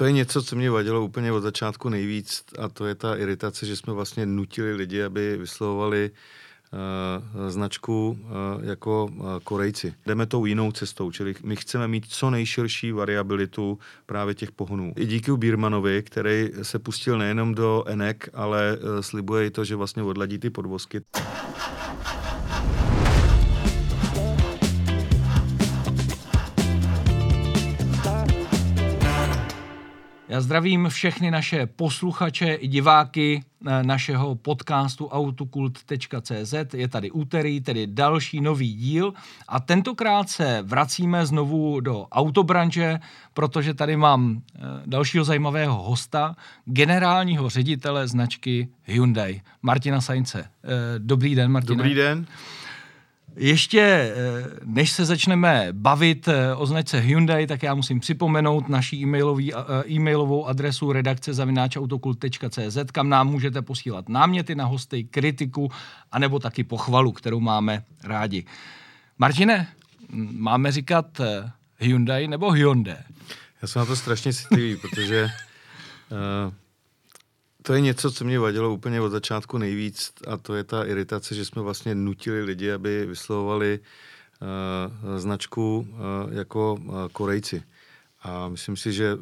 To je něco, co mě vadilo úplně od začátku nejvíc a to je ta iritace, že jsme vlastně nutili lidi, aby vyslovovali uh, značku uh, jako uh, Korejci. Jdeme tou jinou cestou, čili my chceme mít co nejširší variabilitu právě těch pohonů. I díky Bírmanovi, který se pustil nejenom do enek, ale slibuje i to, že vlastně odladí ty podvozky. Já zdravím všechny naše posluchače i diváky eh, našeho podcastu autokult.cz. Je tady úterý, tedy další nový díl a tentokrát se vracíme znovu do autobranže, protože tady mám eh, dalšího zajímavého hosta, generálního ředitele značky Hyundai, Martina Saince. Eh, dobrý den, Martina. Dobrý den. Ještě eh, než se začneme bavit eh, o značce Hyundai, tak já musím připomenout naši e-mailový, eh, e-mailovou adresu redakce zavináčautokult.cz, kam nám můžete posílat náměty na hosty, kritiku, anebo taky pochvalu, kterou máme rádi. Martine, máme říkat Hyundai nebo Hyundai? Já jsem na to strašně citlivý, protože uh, to je něco, co mě vadilo úplně od začátku nejvíc a to je ta iritace, že jsme vlastně nutili lidi, aby vyslovovali uh, značku uh, jako uh, Korejci. A myslím si, že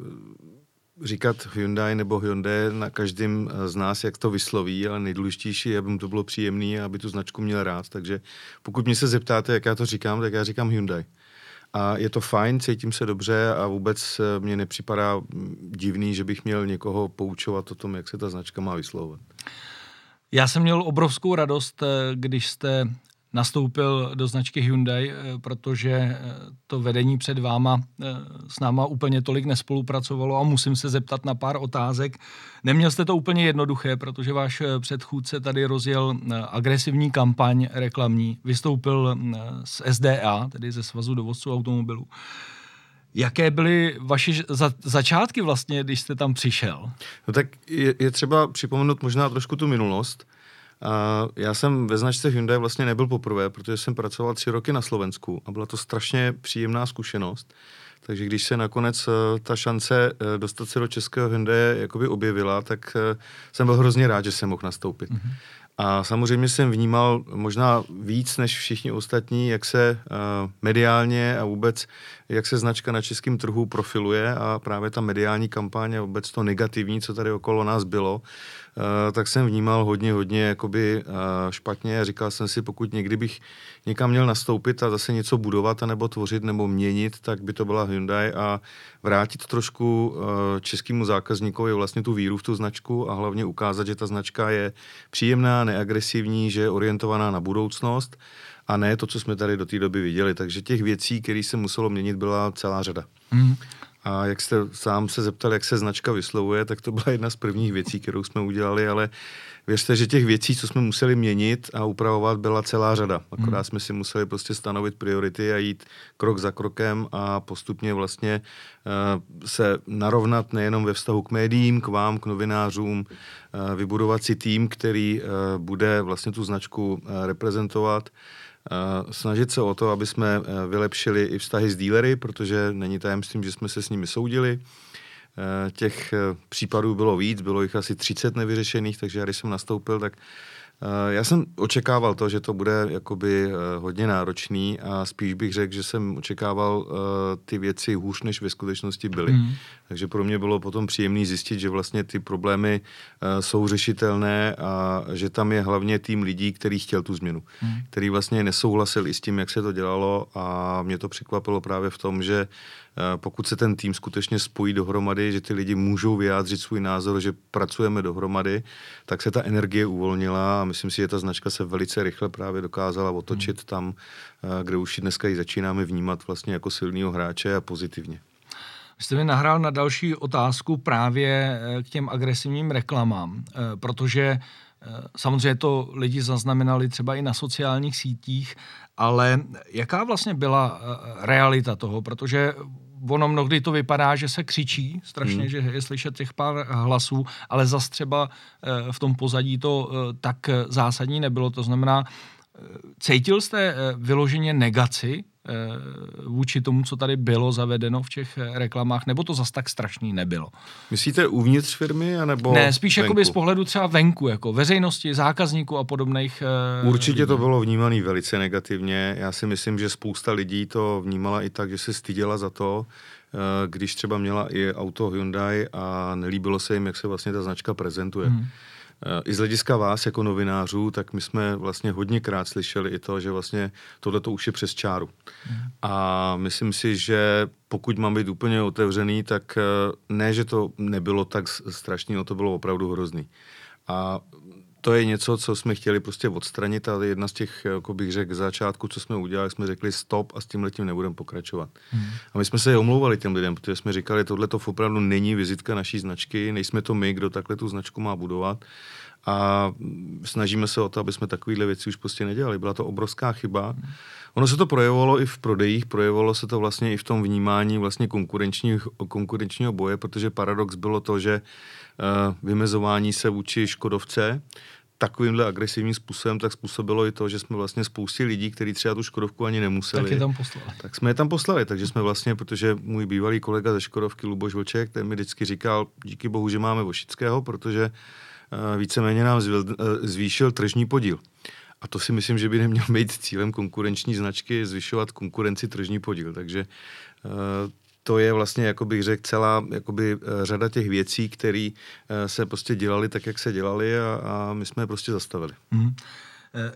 říkat Hyundai nebo Hyundai na každém z nás, jak to vysloví, ale nejdůležitější aby mu to bylo příjemné a aby tu značku měl rád. Takže pokud mě se zeptáte, jak já to říkám, tak já říkám Hyundai a je to fajn, cítím se dobře a vůbec eh, mě nepřipadá divný, že bych měl někoho poučovat o tom, jak se ta značka má vyslovovat. Já jsem měl obrovskou radost, eh, když jste nastoupil do značky Hyundai, eh, protože eh, to vedení před váma eh, s náma úplně tolik nespolupracovalo a musím se zeptat na pár otázek. Neměl jste to úplně jednoduché, protože váš předchůdce tady rozjel agresivní kampaň reklamní, vystoupil z SDA, tedy ze Svazu dovozců automobilů. Jaké byly vaše za, začátky vlastně, když jste tam přišel? No tak je, je třeba připomenout možná trošku tu minulost. A já jsem ve značce Hyundai vlastně nebyl poprvé, protože jsem pracoval tři roky na Slovensku a byla to strašně příjemná zkušenost. Takže když se nakonec uh, ta šance uh, dostat se do českého Hyundai jakoby objevila, tak uh, jsem byl hrozně rád, že jsem mohl nastoupit. Mm-hmm. A samozřejmě jsem vnímal možná víc než všichni ostatní, jak se uh, mediálně a vůbec, jak se značka na českém trhu profiluje a právě ta mediální kampaň a vůbec to negativní, co tady okolo nás bylo, tak jsem vnímal hodně, hodně jakoby uh, špatně říkal jsem si, pokud někdy bych někam měl nastoupit a zase něco budovat, nebo tvořit, nebo měnit, tak by to byla Hyundai a vrátit trošku uh, českému zákazníkovi vlastně tu víru v tu značku a hlavně ukázat, že ta značka je příjemná, neagresivní, že je orientovaná na budoucnost a ne to, co jsme tady do té doby viděli. Takže těch věcí, které se muselo měnit, byla celá řada. Mm. A jak jste sám se zeptal, jak se značka vyslovuje, tak to byla jedna z prvních věcí, kterou jsme udělali, ale věřte, že těch věcí, co jsme museli měnit a upravovat, byla celá řada. Akorát hmm. jsme si museli prostě stanovit priority a jít krok za krokem a postupně vlastně uh, se narovnat nejenom ve vztahu k médiím, k vám, k novinářům, uh, vybudovat si tým, který uh, bude vlastně tu značku uh, reprezentovat, Uh, snažit se o to, aby jsme uh, vylepšili i vztahy s dílery, protože není tajemstvím, že jsme se s nimi soudili. Eh, těch eh, případů bylo víc, bylo jich asi 30 nevyřešených, takže já když jsem nastoupil, tak Eh, já jsem očekával to, že to bude jakoby eh, hodně náročný a spíš bych řekl, že jsem očekával uh, ty věci hůř, než ve skutečnosti byly. Mm. Takže pro mě bylo potom příjemné zjistit, že vlastně ty problémy jsou řešitelné a že tam je hlavně tým lidí, který chtěl tu změnu, mm. který vlastně nesouhlasil i s tím, jak se to dělalo a mě to překvapilo právě v tom, že pokud se ten tým skutečně spojí dohromady, že ty lidi můžou vyjádřit svůj názor, že pracujeme dohromady, tak se ta energie uvolnila a myslím si, že ta značka se velice rychle právě dokázala otočit hmm. tam, eh, kde už dneska ji začínáme vnímat vlastně jako silného hráče a pozitivně. Vy jste mi nahrál na další otázku právě eh, k těm agresivním reklamám, eh, protože samozřejmě to lidi zaznamenali třeba i na sociálních sítích, ale jaká vlastně byla realita toho, protože ono mnohdy to vypadá, že se křičí strašně, hmm. že je slyšet těch pár hlasů, ale zas třeba eh, v tom pozadí to eh, tak zásadní nebylo. To znamená, eh, cítil jste vyloženě negaci vůči tomu, co tady bylo zavedeno v těch reklamách, nebo to zas tak strašný nebylo? Myslíte uvnitř firmy, anebo Ne, spíš jakoby z pohledu třeba venku, jako veřejnosti, zákazníků a podobných. Určitě lidí. to bylo vnímané velice negativně. Já si myslím, že spousta lidí to vnímala i tak, že se styděla za to, Eh, když třeba měla i auto Hyundai a nelíbilo se jim, jak se vlastně ta značka prezentuje. Hmm. I z hlediska vás jako novinářů, tak my jsme vlastně hodněkrát slyšeli i to, že vlastně tohle to už je přes čáru. Hmm. A myslím si, že pokud mám být úplně otevřený, tak eh, ne, že to nebylo tak strašný, no to bylo opravdu hrozný. A to je něco, co jsme chtěli prostě odstranit a jedna z těch, jako bych řekl, začátku, co jsme udělali, jsme řekli stop a s tím letím nebudeme pokračovat. Hmm. A my jsme se omlouvali těm lidem, protože jsme říkali, tohle to opravdu není vizitka naší značky, nejsme to my, kdo takhle tu značku má budovat a snažíme se o to, aby jsme takovéhle věci už prostě nedělali. Byla to obrovská chyba. Ono se to projevovalo i v prodejích, projevovalo se to vlastně i v tom vnímání vlastně konkurenčního boje, protože paradox bylo to, že uh, vymezování se vůči Škodovce takovýmhle agresivním způsobem, tak způsobilo i to, že jsme vlastně spoustě lidí, kteří třeba tu Škodovku ani nemuseli. Tak je tam poslali. Tak jsme je tam poslali, takže jsme vlastně, protože můj bývalý kolega ze Škodovky, Luboš Vlček, ten mi vždycky říkal, díky bohu, že máme Vošického, protože víceméně nám uh, zvýšil tržní podíl. A to si myslím, že by neměl být cílem konkurenční značky zvyšovat konkurenci tržní podíl. Takže uh, to je vlastně, jako bych řekl, celá jakoby, eh, řada těch věcí, které eh, se prostě dělali tak, jak se dělali a, a my jsme je prostě zastavili. Mm.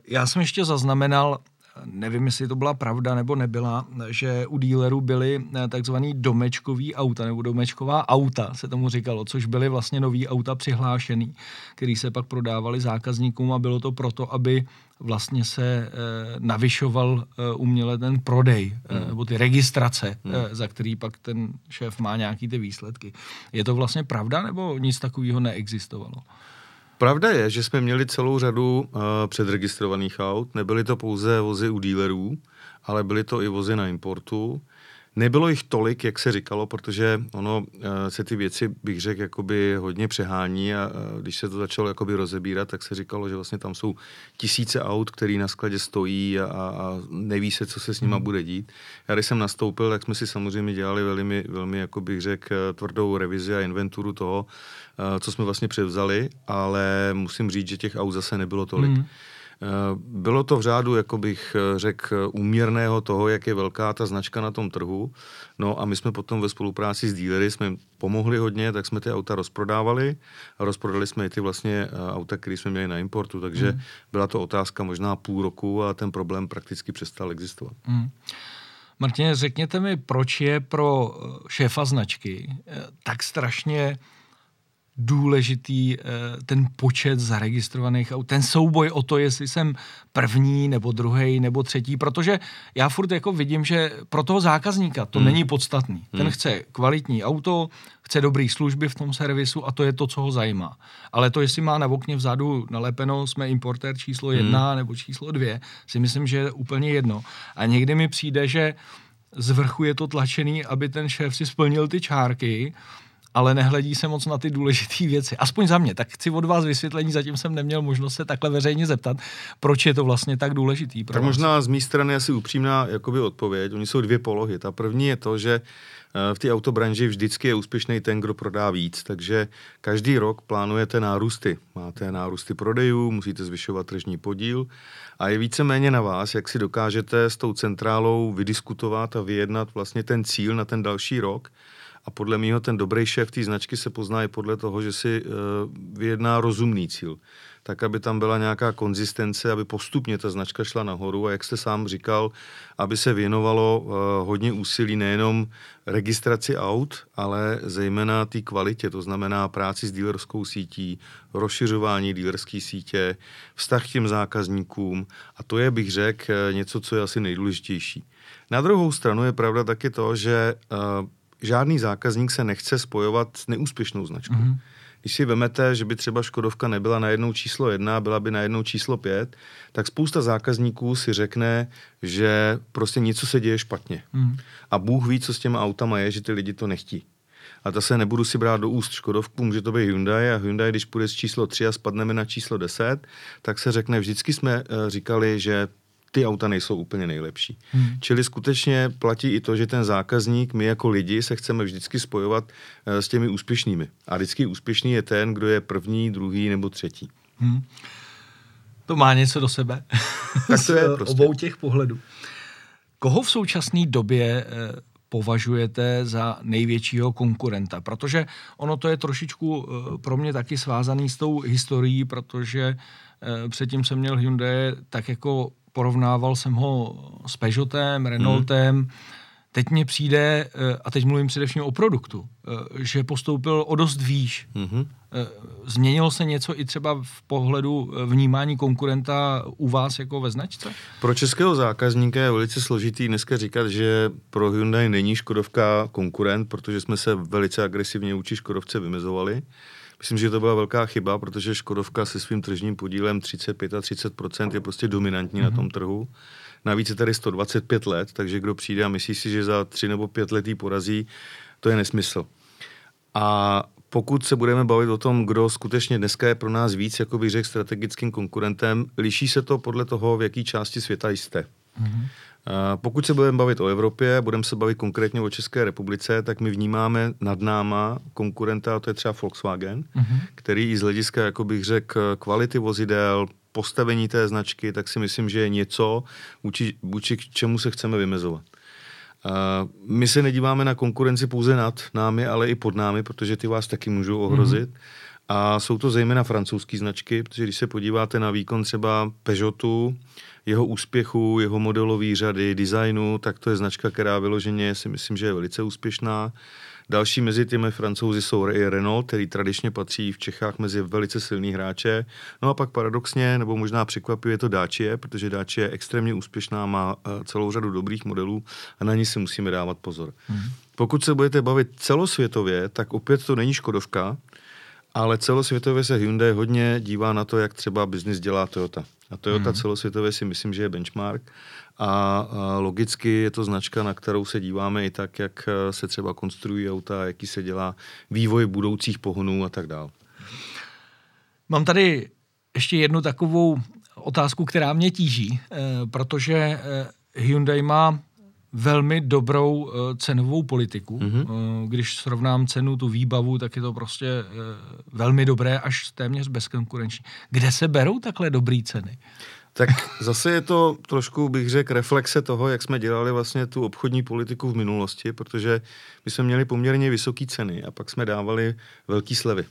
Já jsem ještě zaznamenal nevím, jestli to byla pravda nebo nebyla, že u dílerů byly eh, takzvaný domečkový auta nebo domečková auta, se tomu říkalo, což byly vlastně nový auta přihlášený, který se pak prodávali zákazníkům a bylo to proto, aby vlastně se e, navyšoval e, uměle ten prodej, e, nebo ty registrace, hmm. za který pak ten šéf má nějaký ty výsledky. Je to vlastně pravda, nebo nic takového neexistovalo? Pravda je, že jsme měli celou řadu uh, předregistrovaných aut. Nebyly to pouze vozy u dílerů, ale byly to i vozy na importu. Nebylo jich tolik, jak se říkalo, protože ono eh, se ty věci, bych řekl, jakoby hodně přehání a když se to začalo jakoby rozebírat, tak se říkalo, že vlastně tam jsou tisíce aut, které na skladě stojí a, a neví se, co se s nima hmm. bude dít. Já když jsem nastoupil, tak jsme si samozřejmě dělali velmi, velmi jako bych řekl, tvrdou revizi a inventuru toho, eh, co jsme vlastně převzali, ale musím říct, že těch aut zase nebylo tolik. Hmm. Eh, bylo to v řádu, jako bych eh, řekl, úměrného toho, jak je velká ta značka na tom trhu. No a my jsme potom ve spolupráci s dílery jsme jim pomohli hodně, tak jsme ty auta rozprodávali a rozprodali jsme i ty vlastně eh, auta, které jsme měli na importu, takže hmm. byla to otázka možná půl roku a ten problém prakticky přestal existovat. Hmm. Martině, řekněte mi, proč je pro šéfa značky tak strašně důležitý eh, ten počet zaregistrovaných aut, ten souboj o to, jestli jsem první, nebo druhý, nebo třetí, protože já furt jako vidím, že pro toho zákazníka to hmm. není podstatný. Ten hmm. chce kvalitní auto, chce dobrý služby v tom servisu a to je to, co ho zajímá. Ale to, jestli má na okně vzadu nalepeno, jsme importér číslo hmm. jedna hmm. nebo číslo dvě, si myslím, že je úplně jedno. A někdy mi přijde, že z vrchu je to tlačený, aby ten šéf si splnil ty čárky, ale nehledí se moc na ty důležité věci. Aspoň za mě. Tak chci od vás vysvětlení, zatím jsem neměl možnost se takhle veřejně zeptat, proč je to vlastně tak důležitý. Pro tak vás. možná z mé strany asi upřímná jakoby odpověď. Oni jsou dvě polohy. Ta první je to, že eh, v té autobranži vždycky je úspěšný ten, kdo prodá víc, takže každý rok plánujete nárůsty. Máte nárůsty prodejů, musíte zvyšovat tržní podíl a je víceméně na vás, jak si dokážete s tou centrálou vydiskutovat a vyjednat vlastně ten cíl na ten další rok a podle mého ten dobrý šéf té značky se pozná i podle toho, že si uh, vyjedná rozumný cíl. Tak, aby tam byla nějaká konzistence, aby postupně ta značka šla nahoru a jak jste sám říkal, aby se věnovalo uh, hodně úsilí nejenom registraci aut, ale zejména té kvalitě, to znamená práci s dílerskou sítí, rozšiřování dílerské sítě, vztah k těm zákazníkům a to je, bych řekl, eh, něco, co je asi nejdůležitější. Na druhou stranu je pravda taky to, že žádný zákazník se nechce spojovat s neúspěšnou značkou. Mm-hmm. Když si vemete, že by třeba Škodovka nebyla na jednou číslo jedna, byla by na jednou číslo pět, tak spousta zákazníků si řekne, že prostě něco se děje špatně. Mm. A Bůh ví, co s těma autama je, že ty lidi to nechtí. A to se nebudu si brát do úst Škodovku, může to být Hyundai a Hyundai, když půjde z číslo 3 a spadneme na číslo 10, tak se řekne, vždycky jsme uh, říkali, že ty auta nejsou úplně nejlepší. Hmm. Čili skutečně platí i to, že ten zákazník, my jako lidi se chceme vždycky spojovat uh, s těmi úspěšnými. A vždycky úspěšný je ten, kdo je první, druhý nebo třetí. Hmm. To má něco do sebe. Tak to je prostě. obou těch pohledů. Koho v současné době eh, považujete za největšího konkurenta? Protože ono to je trošičku eh, pro mě taky svázaný s tou historií, protože eh, předtím jsem měl Hyundai tak jako porovnával jsem ho s Peugeotem, Renaultem, hmm Teď mně přijde, eh, a teď mluvím především o produktu, eh, že postoupil o dost výš. Mm-hmm. Změnilo se něco i třeba v pohledu vnímání konkurenta u vás jako ve značce? Pro českého zákazníka je velice složitý dneska říkat, že pro Hyundai není Škodovka konkurent, protože jsme se velice agresivně vůči Škodovce vymezovali. Myslím, že to byla velká chyba, protože Škodovka se svým tržním podílem 35 a 30% je prostě dominantní mm-hmm. na mhm. tom trhu. Navíc je tady 125 let, takže kdo přijde a myslí si, že za tři nebo pět let porazí, to je nesmysl. A pokud se budeme bavit o tom, kdo skutečně dneska je pro nás víc, jako bych řekl, strategickým konkurentem, liší se to podle toho, v jaké části světa jste. Mm-hmm. Pokud se budeme bavit o Evropě, budeme se bavit konkrétně o České republice, tak my vnímáme nad náma konkurenta, to je třeba Volkswagen, mm-hmm. který i z hlediska, jako bych řekl, kvality vozidel, postavení té značky, tak si myslím, že je něco, vůči, vůči čemu se chceme vymezovat. Uh, my se nedíváme na konkurenci pouze nad námi, ale i pod námi, protože ty vás taky můžou ohrozit. Mm-hmm. A jsou to zejména francouzské značky, protože když se podíváte na výkon třeba Peugeotu, jeho úspěchu, jeho modelové řady, designu, tak to je značka, která vyloženě si myslím, že je velice úspěšná. Další mezi těmi francouzi jsou i Renault, který tradičně patří v Čechách mezi velice silný hráče. No a pak paradoxně, nebo možná překvapivě to Dacia, protože Dacia je extrémně úspěšná, má eh, celou řadu dobrých modelů a na ní si musíme dávat pozor. Hmm. Pokud se budete bavit celosvětově, tak opět to není Škodovka, ale celosvětově se Hyundai hodně dívá na to, jak třeba biznis dělá Toyota. A Toyota hmm. celosvětově si myslím, že je benchmark a, a logicky je to značka, na kterou se díváme i tak, jak eh, se třeba konstruují auta, jaký se dělá vývoj budoucích pohonů a tak dále. Mám tady ještě jednu takovou otázku, která mě tíží, eh, protože eh, Hyundai má velmi dobrou uh, cenovou politiku. Mm-hmm. Když srovnám cenu, tu výbavu, tak je to prostě uh, velmi dobré, až téměř bezkonkurenční. Kde se berou takhle dobré ceny? Tak zase je to trošku, bych řekl, reflexe toho, jak jsme dělali vlastně tu obchodní politiku v minulosti, protože my jsme měli poměrně vysoké ceny a pak jsme dávali velké slevy.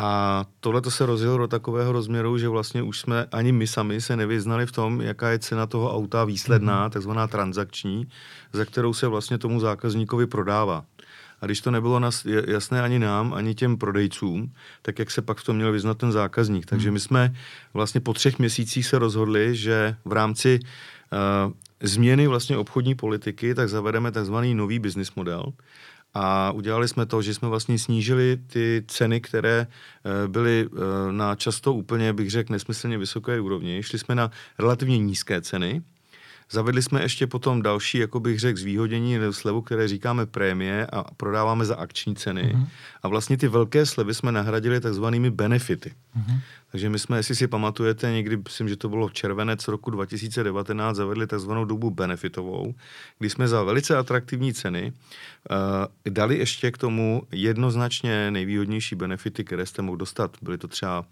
A tohle to se rozjelo do takového rozměru, že vlastně už jsme ani my sami se nevyznali v tom, jaká je cena toho auta výsledná, mm-hmm. takzvaná transakční, za kterou se vlastně tomu zákazníkovi prodává. A když to nebylo jasné ani nám, ani těm prodejcům, tak jak se pak v tom měl vyznat ten zákazník. Takže mhm. my jsme vlastně po třech měsících se rozhodli, že v rámci uh, změny vlastně obchodní politiky, tak zavedeme takzvaný nový business model, a udělali jsme to, že jsme vlastně snížili ty ceny, které eh, byly eh, na často úplně, bych řekl, nesmyslně vysoké úrovni. Šli jsme na relativně nízké ceny, Zavedli jsme ještě potom další, jako bych řekl, zvýhodění nebo slevu, které říkáme prémie a prodáváme za akční ceny. Mm-hmm. A vlastně ty velké slevy jsme nahradili takzvanými benefity. Mm-hmm. Takže my jsme, jestli si pamatujete, někdy, myslím, že to bylo v červenec roku 2019, zavedli takzvanou dobu benefitovou, kdy jsme za velice atraktivní ceny uh, dali ještě k tomu jednoznačně nejvýhodnější benefity, které jste mohl dostat. Byly to třeba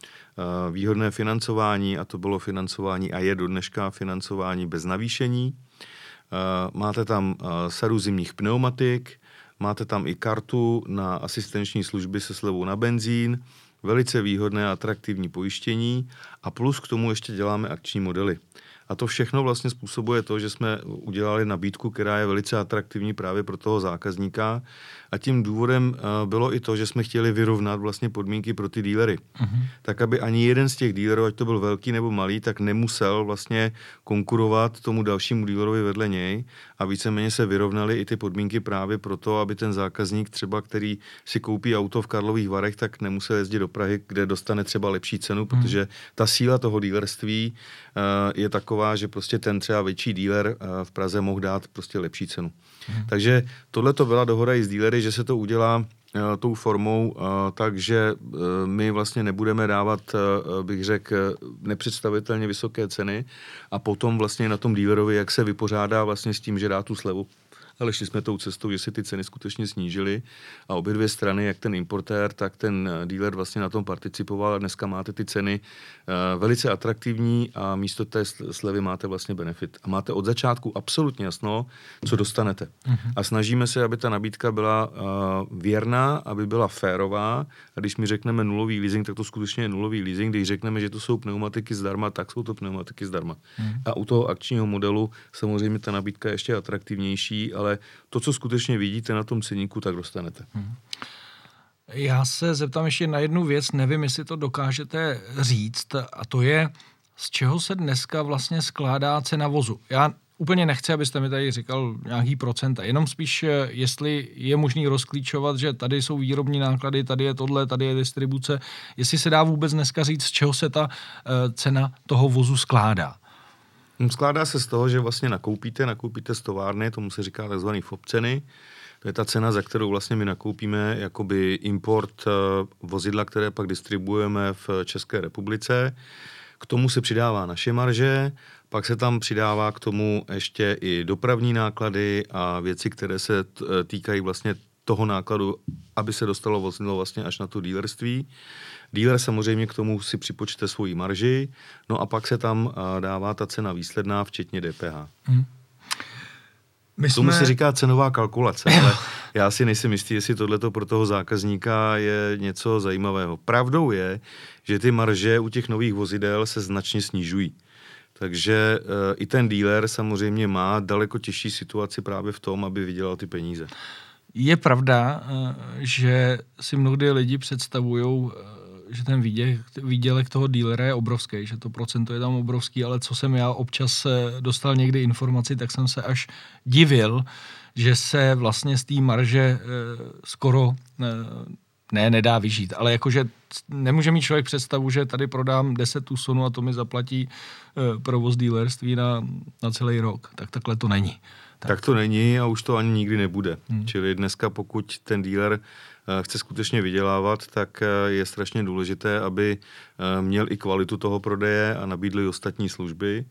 výhodné financování a to bylo financování a je do dneška financování bez navýšení. Uh, máte tam uh, sadu zimních pneumatik, máte tam i kartu na asistenční služby se slevou na benzín, velice výhodné a atraktivní pojištění a plus k tomu ještě děláme akční modely. A to všechno vlastně způsobuje to, že jsme udělali nabídku, která je velice atraktivní právě pro toho zákazníka. A tím důvodem uh, bylo i to, že jsme chtěli vyrovnat vlastně podmínky pro ty dílery. Uh-huh. Tak, aby ani jeden z těch dílerů, ať to byl velký nebo malý, tak nemusel vlastně konkurovat tomu dalšímu dílerovi vedle něj a víceméně se vyrovnali i ty podmínky právě pro to, aby ten zákazník třeba, který si koupí auto v Karlových Varech, tak nemusel jezdit do Prahy, kde dostane třeba lepší cenu, uh-huh. protože ta síla toho dílerství uh, je taková, že prostě ten třeba větší díler uh, v Praze mohl dát prostě lepší cenu. Hmm. Takže tohle to byla dohoda i s dílery, že se to udělá tou formou, takže my vlastně nebudeme dávat, bych řekl, nepředstavitelně vysoké ceny a potom vlastně na tom dílerovi, jak se vypořádá vlastně s tím, že dá tu slevu ale šli jsme tou cestou, že se ty ceny skutečně snížily a obě dvě strany, jak ten importér, tak ten eh, dealer vlastně na tom participoval a dneska máte ty ceny uh, velice atraktivní a místo té slevy máte vlastně benefit. A máte od začátku absolutně jasno, co dostanete. Uh-huh. A snažíme se, aby ta nabídka byla uh, věrná, aby byla férová a když mi řekneme nulový leasing, tak to skutečně je nulový leasing. Když řekneme, že to jsou pneumatiky zdarma, tak jsou to pneumatiky zdarma. Uh-huh. A u toho akčního modelu samozřejmě ta nabídka je ještě atraktivnější, ale ale to, co skutečně vidíte na tom ceníku, tak dostanete. Hmm. Já se zeptám ještě na jednu věc, nevím, jestli to dokážete říct, a to je, z čeho se dneska vlastně skládá cena vozu. Já úplně nechci, abyste mi tady říkal nějaký procenta, jenom spíš, jestli je možný rozklíčovat, že tady jsou výrobní náklady, tady je tohle, tady je distribuce, jestli se dá vůbec dneska říct, z čeho se ta uh, cena toho vozu skládá. Hm, skládá se z toho, že vlastně nakoupíte, nakoupíte z továrny, tomu se říká tzv. FOB To je ta cena, za kterou vlastně my nakoupíme jakoby import eh, vozidla, které pak distribuujeme v České republice. K tomu se přidává naše marže, pak se tam přidává k tomu ještě i dopravní náklady a věci, které se týkají vlastně toho nákladu, aby se dostalo vozidlo vlastně až na to dílerství. Díler samozřejmě k tomu si připočte svoji marži, no a pak se tam dává ta cena výsledná, včetně DPH. Hmm. My Tomu jsme... se říká cenová kalkulace, ale já si nejsem jistý, jestli tohleto pro toho zákazníka je něco zajímavého. Pravdou je, že ty marže u těch nových vozidel se značně snižují. Takže e, i ten dealer samozřejmě má daleko těžší situaci právě v tom, aby vydělal ty peníze. Je pravda, e, že si mnohdy lidi představují že ten výdělek, výdělek toho dílera je obrovský, že to procento je tam obrovský, ale co jsem já občas dostal někdy informaci, tak jsem se až divil, že se vlastně z té marže e, skoro e, ne, nedá vyžít, ale jakože nemůže mít člověk představu, že tady prodám 10 tusonů a to mi zaplatí e, provoz dílerství na, na celý rok. Tak takhle to není. Tak. tak to není a už to ani nikdy nebude. Hmm. Čili dneska, pokud ten díler Eh, chce skutečně vydělávat, tak eh, je strašně důležité, aby eh, měl i kvalitu toho prodeje a nabídl i ostatní služby.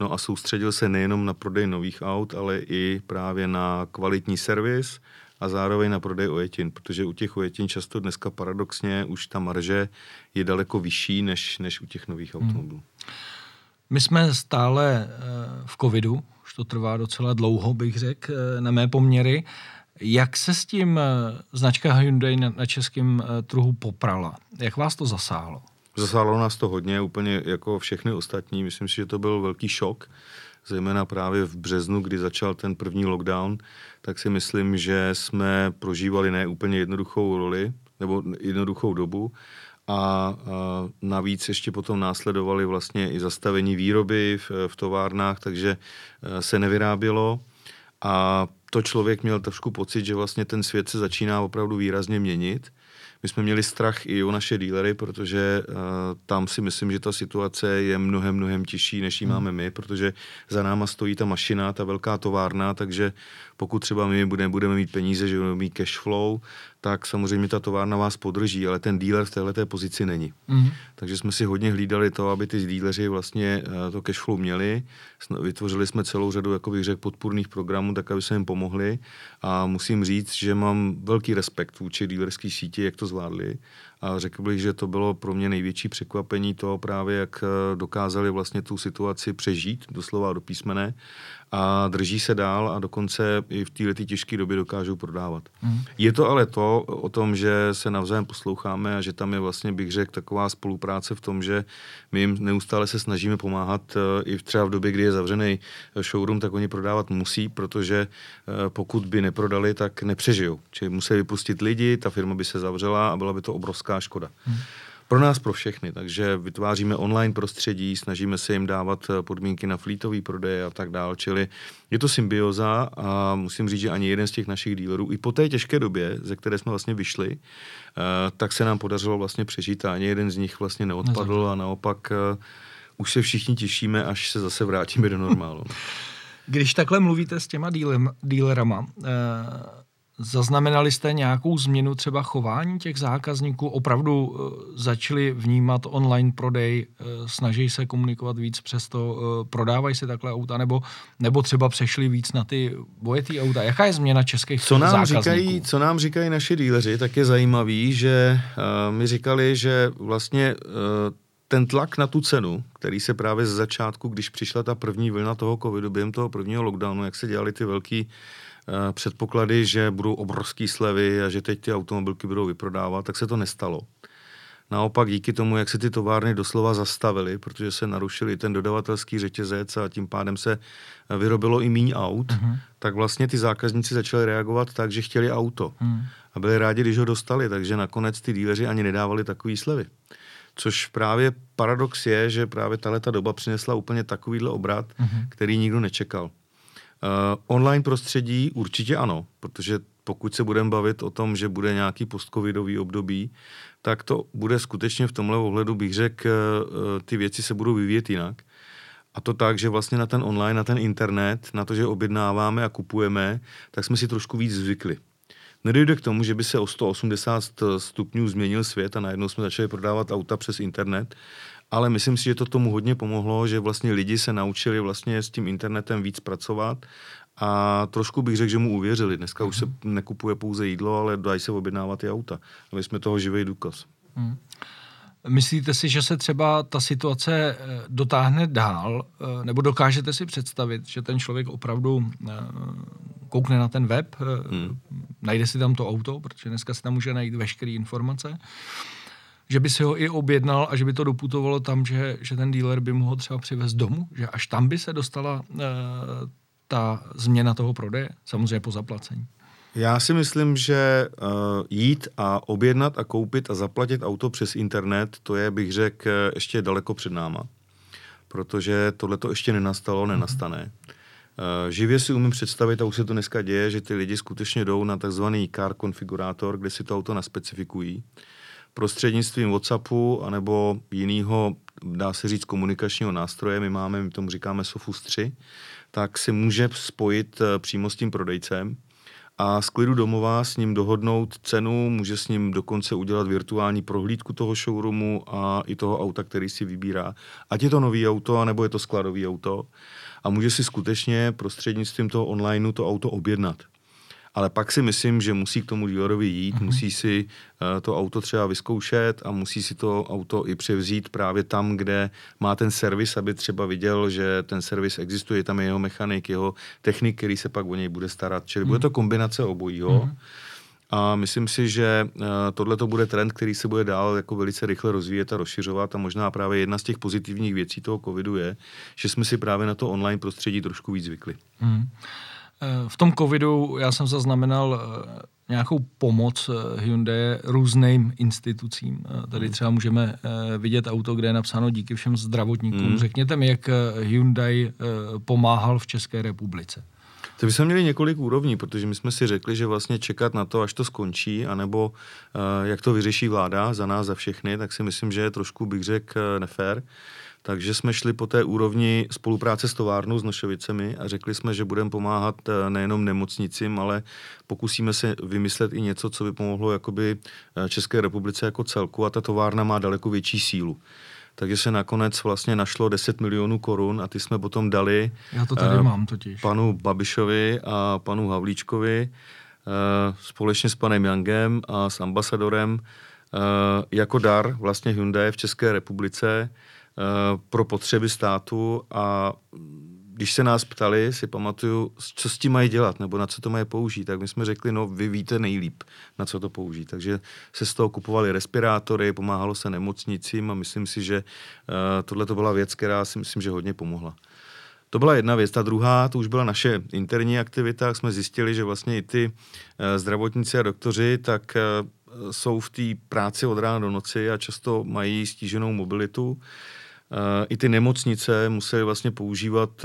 No a soustředil se nejenom na prodej nových aut, ale i právě na kvalitní servis a zároveň na prodej ojetin, protože u těch ojetin často dneska paradoxně už ta marže je daleko vyšší než, než u těch nových hmm. automobilů. My jsme stále v covidu, už to trvá docela dlouho, bych řekl, na mé poměry. Jak se s tím eh, značka Hyundai na, na českém eh, trhu poprala? Jak vás to zasáhlo? Zasáhlo nás to hodně, úplně jako všechny ostatní. Myslím si, že to byl velký šok, zejména právě v březnu, kdy začal ten první lockdown, tak si myslím, že jsme prožívali ne úplně jednoduchou roli, nebo jednoduchou dobu. A, a navíc ještě potom následovali vlastně i zastavení výroby v, v továrnách, takže eh, se nevyrábělo. A to člověk měl trošku pocit, že vlastně ten svět se začíná opravdu výrazně měnit. My jsme měli strach i o naše dílery, protože uh, tam si myslím, že ta situace je mnohem, mnohem těžší, než ji hmm. máme my, protože za náma stojí ta mašina, ta velká továrna, takže pokud třeba my budeme, budeme mít peníze, že budeme mít cash flow, tak samozřejmě ta továrna vás podrží, ale ten dealer v této pozici není. Mm. Takže jsme si hodně hlídali to, aby ty díleři vlastně eh, to cash flow měli. Vytvořili jsme celou řadu, jako bych řekl, podpůrných programů, tak aby se jim pomohli. A musím říct, že mám velký respekt vůči dílerské síti, jak to zvládli. A řekl bych, že to bylo pro mě největší překvapení toho právě, jak eh, dokázali vlastně tu situaci přežít, doslova do písmene a drží se dál a dokonce i v této těžké době dokážou prodávat. Mm. Je to ale to o tom, že se navzájem posloucháme a že tam je vlastně, bych řekl, taková spolupráce v tom, že my jim neustále se snažíme pomáhat eh, i třeba v době, kdy je zavřený showroom, tak oni prodávat musí, protože eh, pokud by neprodali, tak nepřežijou. Čili musí vypustit lidi, ta firma by se zavřela a byla by to obrovská škoda. Mm pro nás, pro všechny. Takže vytváříme online prostředí, snažíme se jim dávat eh, podmínky na flítový prodej a tak dál. Čili je to symbioza a musím říct, že ani jeden z těch našich dílerů, i po té těžké době, ze které jsme vlastně vyšli, eh, tak se nám podařilo vlastně přežít a ani jeden z nich vlastně neodpadl a naopak eh, už se všichni těšíme, až se zase vrátíme do normálu. Když takhle mluvíte s těma dílerama, Zaznamenali jste nějakou změnu třeba chování těch zákazníků? Opravdu začali vnímat online prodej, snaží se komunikovat víc přes to, prodávají si takhle auta, nebo, nebo třeba přešli víc na ty bojetý auta? Jaká je změna českých co nám zákazníků? Říkají, co nám říkají naši díleři, tak je zajímavý, že uh, mi říkali, že vlastně uh, ten tlak na tu cenu, který se právě z začátku, když přišla ta první vlna toho covidu, během toho prvního lockdownu, jak se dělali ty velký předpoklady, že budou obrovský slevy a že teď ty automobilky budou vyprodávat, tak se to nestalo. Naopak díky tomu, jak se ty továrny doslova zastavily, protože se narušili ten dodavatelský řetězec a tím pádem se vyrobilo i míň aut, uh-huh. tak vlastně ty zákazníci začali reagovat tak, že chtěli auto. Uh-huh. A byli rádi, když ho dostali, takže nakonec ty díleři ani nedávali takový slevy. Což právě paradox je, že právě tahle ta doba přinesla úplně takovýhle obrat, uh-huh. který nikdo nečekal. Uh, online prostředí určitě ano, protože pokud se budeme bavit o tom, že bude nějaký postcovidový období, tak to bude skutečně v tomhle ohledu, bych řekl, uh, ty věci se budou vyvíjet jinak. A to tak, že vlastně na ten online, na ten internet, na to, že objednáváme a kupujeme, tak jsme si trošku víc zvykli. Nedojde k tomu, že by se o 180 stupňů změnil svět a najednou jsme začali prodávat auta přes internet, ale myslím si, že to tomu hodně pomohlo, že vlastně lidi se naučili vlastně s tím internetem víc pracovat a trošku bych řekl, že mu uvěřili. Dneska mm-hmm. už se mhm. nekupuje pouze jídlo, ale dají se objednávat i auta. A my jsme toho živý důkaz. Mm. Myslíte si, že se třeba ta situace eh, dotáhne dál, eh, nebo dokážete si představit, že ten člověk opravdu eh, koukne na ten web, hmm. najde si tam to auto, protože dneska se tam může najít veškeré informace, že by si ho i objednal a že by to doputovalo tam, že, že ten dealer by mu ho třeba přivez domů, že až tam by se dostala ta změna toho prodeje, samozřejmě po zaplacení. Já si myslím, že uh, jít a objednat a koupit a zaplatit auto přes internet, to je, bych řekl, ještě daleko před náma. Protože tohle to ještě nenastalo, nenastane. Uh, živě si umím představit, a už se to dneska děje, že ty lidi skutečně jdou na takzvaný car konfigurátor, kde si to auto naspecifikují. Prostřednictvím WhatsAppu anebo jiného, dá se říct, komunikačního nástroje, my máme, my tomu říkáme Sofus 3, tak si může spojit uh, přímo s tím prodejcem a z klidu domova s ním dohodnout cenu, může s ním dokonce udělat virtuální prohlídku toho showroomu a i toho auta, který si vybírá. Ať je to nový auto, anebo je to skladový auto. A může si skutečně prostřednictvím toho onlineu to auto objednat. Ale pak si myslím, že musí k tomu dealerovi jít, mm-hmm. musí si uh, to auto třeba vyzkoušet a musí si to auto i převzít právě tam, kde má ten servis, aby třeba viděl, že ten servis existuje, tam je jeho mechanik, jeho technik, který se pak o něj bude starat. Čili mm-hmm. bude to kombinace obojího. Mm-hmm. A myslím si, že uh, tohle to bude trend, který se bude dál jako velice rychle rozvíjet a rozšiřovat a možná právě jedna z těch pozitivních věcí toho covidu je, že jsme si právě na to online prostředí trošku víc zvykli. Mm. Eh, v tom covidu já jsem zaznamenal eh, nějakou pomoc eh, Hyundai různým institucím. Tady hmm. třeba můžeme vidět auto, kde je napsáno díky všem zdravotníkům. Hmm. Řekněte mi, jak Hyundai pomáhal v České republice. To bychom měli několik úrovní, protože my jsme si řekli, že vlastně čekat na to, až to skončí, anebo uh, jak to vyřeší vláda za nás, za všechny, tak si myslím, že je trošku, bych řekl, nefér. Takže jsme šli po té úrovni spolupráce s továrnou s Nošovicemi a řekli jsme, že budeme pomáhat eh, nejenom nemocnicím, ale pokusíme se vymyslet i něco, co by pomohlo jakoby eh, České republice jako celku a ta továrna má daleko větší sílu. Takže se nakonec vlastně našlo 10 milionů korun a ty jsme potom dali Já to tady uh, mám totiž. panu Babišovi a panu Havlíčkovi uh, společně s panem Jangem a s ambasadorem uh, jako dar vlastně Hyundai v České republice pro potřeby státu a když se nás ptali, si pamatuju, co s tím mají dělat, nebo na co to mají použít, tak my jsme řekli, no vy víte nejlíp, na co to použít. Takže se z toho kupovali respirátory, pomáhalo se nemocnicím a myslím si, že uh, tohle to byla věc, která si myslím, že hodně pomohla. To byla jedna věc. Ta druhá, to už byla naše interní aktivita, jsme zjistili, že vlastně i ty uh, zdravotníci a doktoři, tak uh, jsou v té práci od rána do noci a často mají stíženou mobilitu. I ty nemocnice musely vlastně používat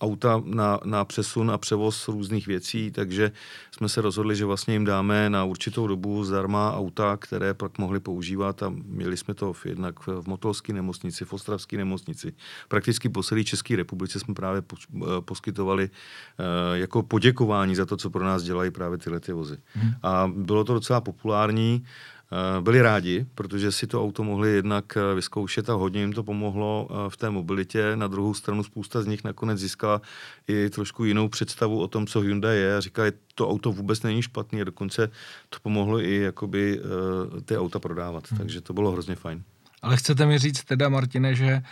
auta na, na přesun a převoz různých věcí, takže jsme se rozhodli, že vlastně jim dáme na určitou dobu zdarma auta, které pak mohli používat a měli jsme to v, jednak v Motolské nemocnici, v Ostravské nemocnici. Prakticky po celé České republice jsme právě poskytovali jako poděkování za to, co pro nás dělají právě tyhle ty vozy. Hmm. A bylo to docela populární. Eh, byli rádi, protože si to auto mohli jednak eh, vyzkoušet a hodně jim to pomohlo eh, v té mobilitě. Na druhou stranu spousta z nich nakonec získala i trošku jinou představu o tom, co Hyundai je a říkali, to auto vůbec není špatný a dokonce to pomohlo i jakoby ty auta prodávat. Hmm. Takže to bylo hrozně fajn. Ale chcete mi říct teda, Martine, že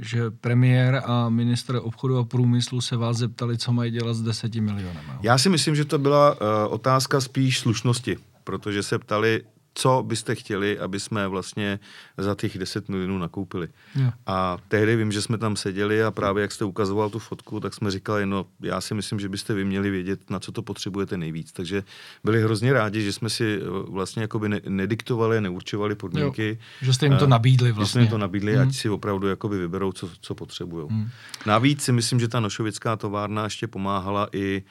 že premiér a ministr obchodu a průmyslu se vás zeptali, co mají dělat s deseti milionem. Já si myslím, že to byla uh, otázka spíš slušnosti protože se ptali, co byste chtěli, aby jsme vlastně za těch 10 milionů nakoupili. Jo. A tehdy vím, že jsme tam seděli a právě jak jste ukazoval tu fotku, tak jsme říkali, no já si myslím, že byste vy měli vědět, na co to potřebujete nejvíc. Takže byli hrozně rádi, že jsme si eh, vlastně jakoby ne- nediktovali, neurčovali podmínky. Jo. Že jste jim to nabídli vlastně. Že jsme jim to nabídli, hmm. ať si opravdu jakoby vyberou, co, co potřebují. Hmm. Navíc si myslím, že ta nošovická továrna ještě pomáhala i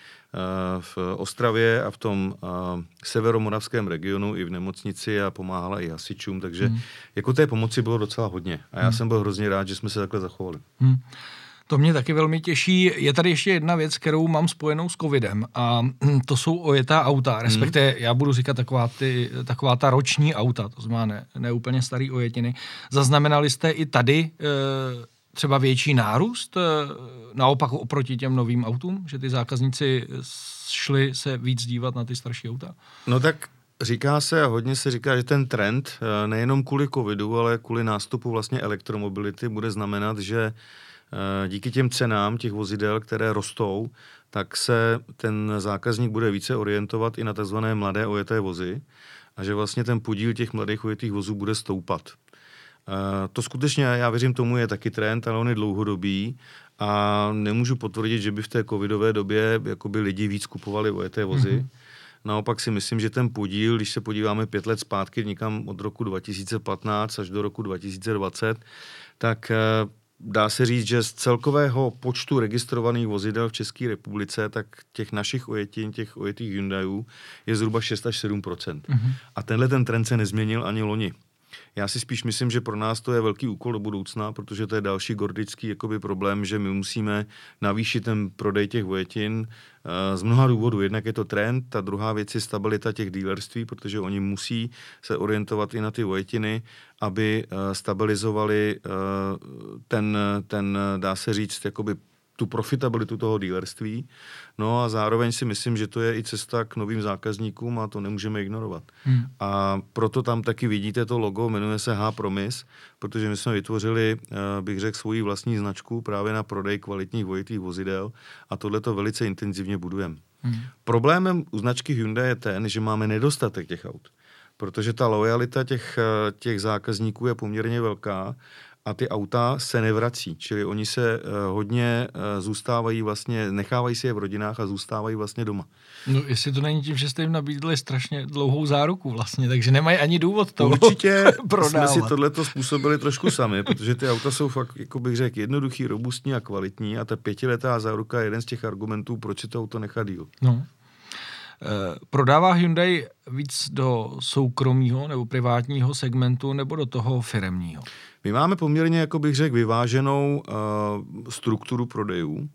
v Ostravě a v tom eh, severomoravském regionu i v nemocnici a pomáhala i hasičům, takže hmm. jako té pomoci bylo docela hodně. A já hmm. jsem byl hrozně rád, že jsme se takhle zachovali. Hmm. To mě taky velmi těší. Je tady ještě jedna věc, kterou mám spojenou s covidem a to jsou ojetá auta, hmm. respektive hmm. já budu říkat taková, ty, taková ta roční auta, to znamená ne, ne úplně starý ojetiny. Zaznamenali jste i tady e, třeba větší nárůst, eh, naopak oproti těm novým autům, že ty zákazníci šli se víc dívat na ty starší auta? No tak Říká se a hodně se říká, že ten trend eh, nejenom kvůli covidu, ale kvůli nástupu vlastně elektromobility bude znamenat, že eh, díky těm cenám těch vozidel, které rostou, tak se ten zákazník bude více orientovat i na tzv. mladé ojeté vozy a že vlastně ten podíl těch mladých ojetých vozů bude stoupat. Eh, to skutečně, já věřím tomu, je taky trend, ale on je dlouhodobý a nemůžu potvrdit, že by v té covidové době jakoby lidi víc kupovali ojeté vozy. Mm-hmm. Naopak si myslím, že ten podíl, když se podíváme pět let zpátky, někam od roku 2015 až do roku 2020, tak eh, dá se říct, že z celkového počtu registrovaných vozidel v České republice, tak těch našich ojetin, těch ojetých Hyundaiů, je zhruba 6 až 7 mm-hmm. A tenhle ten trend se nezměnil ani loni. Já si spíš myslím, že pro nás to je velký úkol do budoucna, protože to je další gordický jakoby problém, že my musíme navýšit ten prodej těch vojetin uh, z mnoha důvodů. Jednak je to trend, ta druhá věc je stabilita těch dealerství, protože oni musí se orientovat i na ty vojetiny, aby uh, stabilizovali uh, ten, ten, dá se říct, jakoby tu profitabilitu toho dílerství. No a zároveň si myslím, že to je i cesta k novým zákazníkům a to nemůžeme ignorovat. Hmm. A proto tam taky vidíte to logo, jmenuje se H Promis, protože my jsme vytvořili, eh, bych řekl, svoji vlastní značku právě na prodej kvalitních vojitých vozidel a tohle to velice intenzivně budujeme. Hmm. Problémem u značky Hyundai je ten, že máme nedostatek těch aut protože ta lojalita těch, eh, těch zákazníků je poměrně velká a ty auta se nevrací, čili oni se uh, hodně uh, zůstávají vlastně, nechávají si je v rodinách a zůstávají vlastně doma. No jestli to není tím, že jste jim nabídli strašně dlouhou záruku vlastně, takže nemají ani důvod to Určitě jsme si tohleto způsobili trošku sami, protože ty auta jsou fakt, jako bych řekl, jednoduchý, robustní a kvalitní a ta pětiletá záruka je jeden z těch argumentů, proč si to auto nechat díl. No. Eh, prodává Hyundai víc do soukromého nebo privátního segmentu nebo do toho firemního? My máme poměrně, jako bych řekl, vyváženou uh, strukturu prodejů,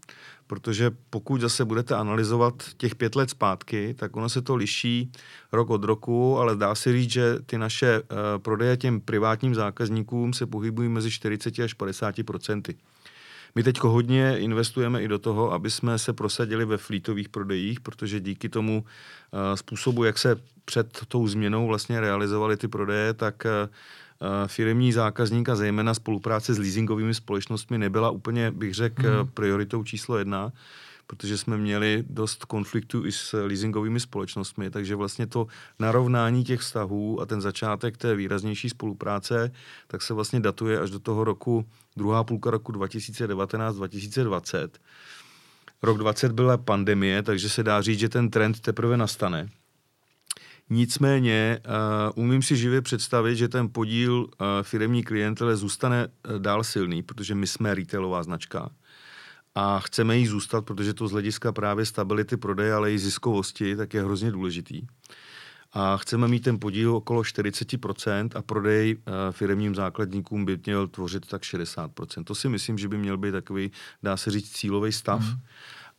protože pokud zase budete analyzovat těch pět let zpátky, tak ono se to liší rok od roku, ale dá se říct, že ty naše uh, prodeje těm privátním zákazníkům se pohybují mezi 40 až 50 procenty. My teď hodně investujeme i do toho, aby jsme se prosadili ve flítových prodejích, protože díky tomu uh, způsobu, jak se před tou změnou vlastně realizovaly ty prodeje, tak uh, firmní zákazník a zejména spolupráce s leasingovými společnostmi nebyla úplně, bych řekl, mm. prioritou číslo jedna protože jsme měli dost konfliktů i s leasingovými společnostmi, takže vlastně to narovnání těch vztahů a ten začátek té výraznější spolupráce, tak se vlastně datuje až do toho roku, druhá půlka roku 2019-2020. Rok 20 byla pandemie, takže se dá říct, že ten trend teprve nastane. Nicméně uh, umím si živě představit, že ten podíl uh, firemní klientele zůstane uh, dál silný, protože my jsme retailová značka a chceme jí zůstat, protože to z hlediska právě stability prodeje, ale i ziskovosti, tak je hrozně důležitý. A chceme mít ten podíl okolo 40% a prodej uh, firmním základníkům by měl tvořit tak 60%. To si myslím, že by měl být takový, dá se říct, cílový stav. Mm.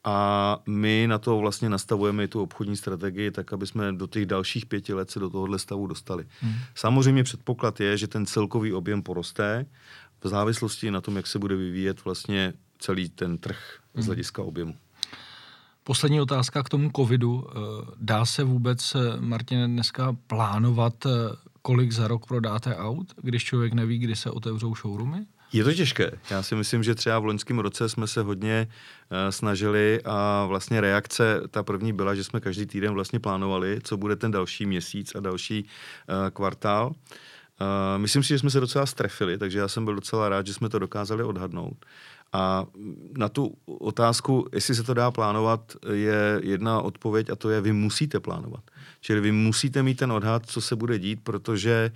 A my na to vlastně nastavujeme i tu obchodní strategii, tak aby jsme do těch dalších pěti let se do tohohle stavu dostali. Hmm. Samozřejmě předpoklad je, že ten celkový objem poroste v závislosti na tom, jak se bude vyvíjet vlastně celý ten trh z hlediska objemu. Poslední otázka k tomu covidu. Eh, dá se vůbec, eh, Martin, dneska plánovat, eh, kolik za rok prodáte aut, když člověk neví, kdy se otevřou showroomy? Je to těžké. Já si myslím, že třeba v loňském roce jsme se hodně uh, snažili a vlastně reakce, ta první byla, že jsme každý týden vlastně plánovali, co bude ten další měsíc a další uh, kvartál. Uh, myslím si, že jsme se docela strefili, takže já jsem byl docela rád, že jsme to dokázali odhadnout. A na tu otázku, jestli se to dá plánovat, je jedna odpověď a to je, vy musíte plánovat. Čili vy musíte mít ten odhad, co se bude dít, protože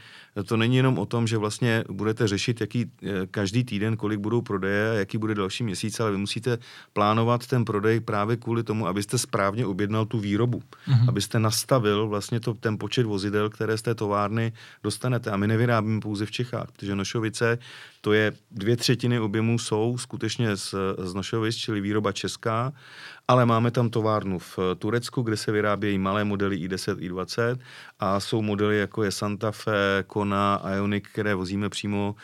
to není jenom o tom, že vlastně budete řešit jaký, eh, každý týden, kolik budou prodeje, jaký bude další měsíc, ale vy musíte plánovat ten prodej právě kvůli tomu, abyste správně objednal tu výrobu. Mm-hmm. Abyste nastavil vlastně to, ten počet vozidel, které z té továrny dostanete. A my nevyrábíme pouze v Čechách, protože Nošovice, to je dvě třetiny objemů jsou skutečně z, z Nošovic, čili výroba česká ale máme tam továrnu v Turecku, kde se vyrábějí malé modely i10, i20 a jsou modely jako je Santa Fe, Kona, Ioniq, které vozíme přímo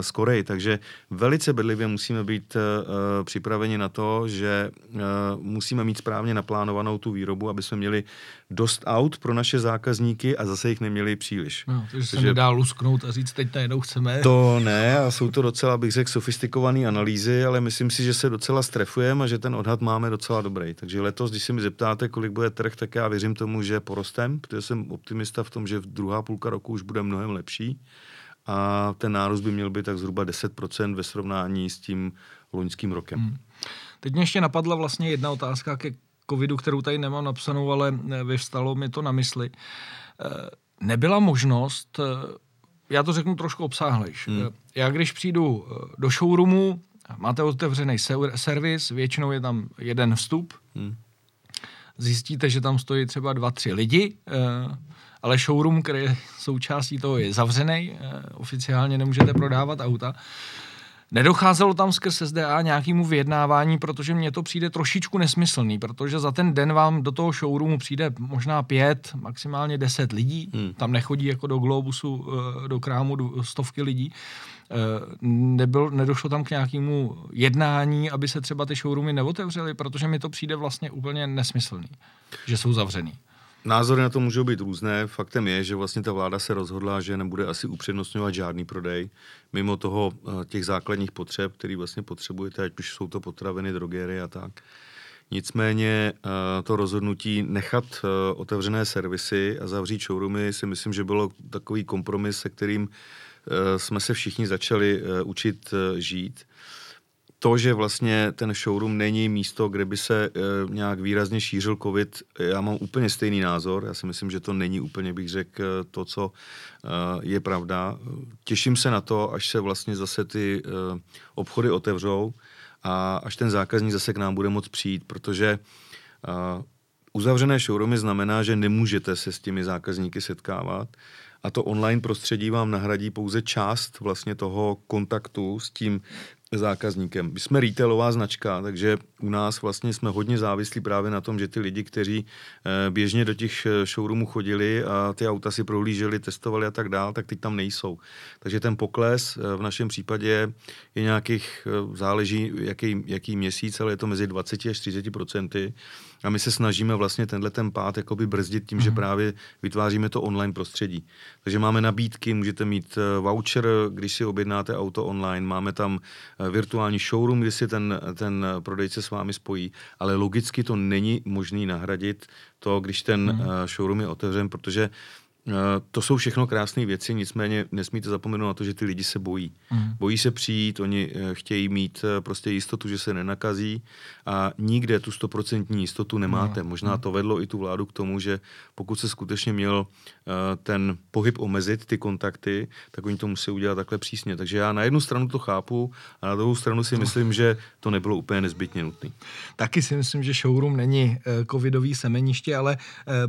z Koreji. Takže velice bedlivě musíme být uh, připraveni na to, že musíme mít správně naplánovanou tu výrobu, aby jsme měli dost aut pro naše zákazníky a zase jich neměli příliš. No, takže se nedá lusknout a říct, teď najednou chceme. To ne, a jsou to docela, bych řekl, sofistikované analýzy, ale myslím si, že se docela strefujeme a že ten odhad máme docela dobrý. Takže letos, když se mi zeptáte, kolik bude trh, tak já věřím tomu, že porostem, protože jsem optimista v tom, že v druhá půlka roku už bude mnohem lepší a ten nárůst by měl být tak zhruba 10% ve srovnání s tím loňským rokem. Hmm. Teď mě ještě napadla vlastně jedna otázka ke covidu, kterou tady nemám napsanou, ale eh, vyvstalo mi to na mysli. Eh, nebyla možnost, eh, já to řeknu trošku obsáhlejš. Hmm. Já když přijdu do showroomu, máte otevřený servis, většinou je tam jeden vstup, hmm. zjistíte, že tam stojí třeba dva, tři lidi, ale showroom, který je součástí toho, je zavřený, oficiálně nemůžete prodávat auta. Nedocházelo tam skrz SDA nějakému vyjednávání, protože mně to přijde trošičku nesmyslný, protože za ten den vám do toho showroomu přijde možná pět, maximálně deset lidí. Hmm. Tam nechodí jako do Globusu, eh, do krámu stovky lidí. Eh, nebyl, nedošlo tam k nějakému jednání, aby se třeba ty showroomy neotevřely, protože mi to přijde vlastně úplně nesmyslný, že jsou zavřený. Názory na to můžou být různé. Faktem je, že vlastně ta vláda se rozhodla, že nebude asi upřednostňovat žádný prodej, mimo toho eh, těch základních potřeb, který vlastně potřebujete, ať už jsou to potraviny, drogery a tak. Nicméně eh, to rozhodnutí nechat eh, otevřené servisy a zavřít showroomy si myslím, že bylo takový kompromis, se kterým jsme se všichni začali učit žít to, že vlastně ten showroom není místo, kde by se e, nějak výrazně šířil covid, já mám úplně stejný názor. Já si myslím, že to není úplně, bych řekl, to, co e, je pravda. Těším se na to, až se vlastně zase ty e, obchody otevřou a až ten zákazník zase k nám bude moct přijít, protože e, uzavřené showroomy znamená, že nemůžete se s těmi zákazníky setkávat a to online prostředí vám nahradí pouze část vlastně toho kontaktu s tím zákazníkem. My jsme retailová značka, takže u nás vlastně jsme hodně závislí právě na tom, že ty lidi, kteří eh, běžně do těch eh, showroomů chodili a ty auta si prohlíželi, testovali a tak dál, tak teď tam nejsou. Takže ten pokles eh, v našem případě je nějakých, záleží jaký, jaký měsíc, ale je to mezi 20 až 30 procenty. A my se snažíme vlastně tenhle ten pád jakoby brzdit tím, mm-hmm. že mhm. právě vytváříme to online prostředí. Takže máme nabídky, můžete mít voucher, když si objednáte auto online, máme tam virtuální showroom, kdy si ten, ten prodejce s vámi spojí, ale logicky to není možné nahradit to, když ten hmm. showroom je otevřen, protože to jsou všechno krásné věci, nicméně nesmíte zapomenout na to, že ty lidi se bojí. Mm. Bojí se přijít, oni eh, chtějí mít eh, prostě jistotu, že se nenakazí a nikde tu stoprocentní jistotu nemáte. Mm. Možná to vedlo i tu vládu k tomu, že pokud se skutečně měl ten pohyb omezit, ty kontakty, tak oni to musí udělat takhle přísně. Takže já na jednu stranu to chápu a na druhou stranu si myslím, že to nebylo úplně nezbytně nutné. Taky si myslím, že showroom není covidový semeniště, ale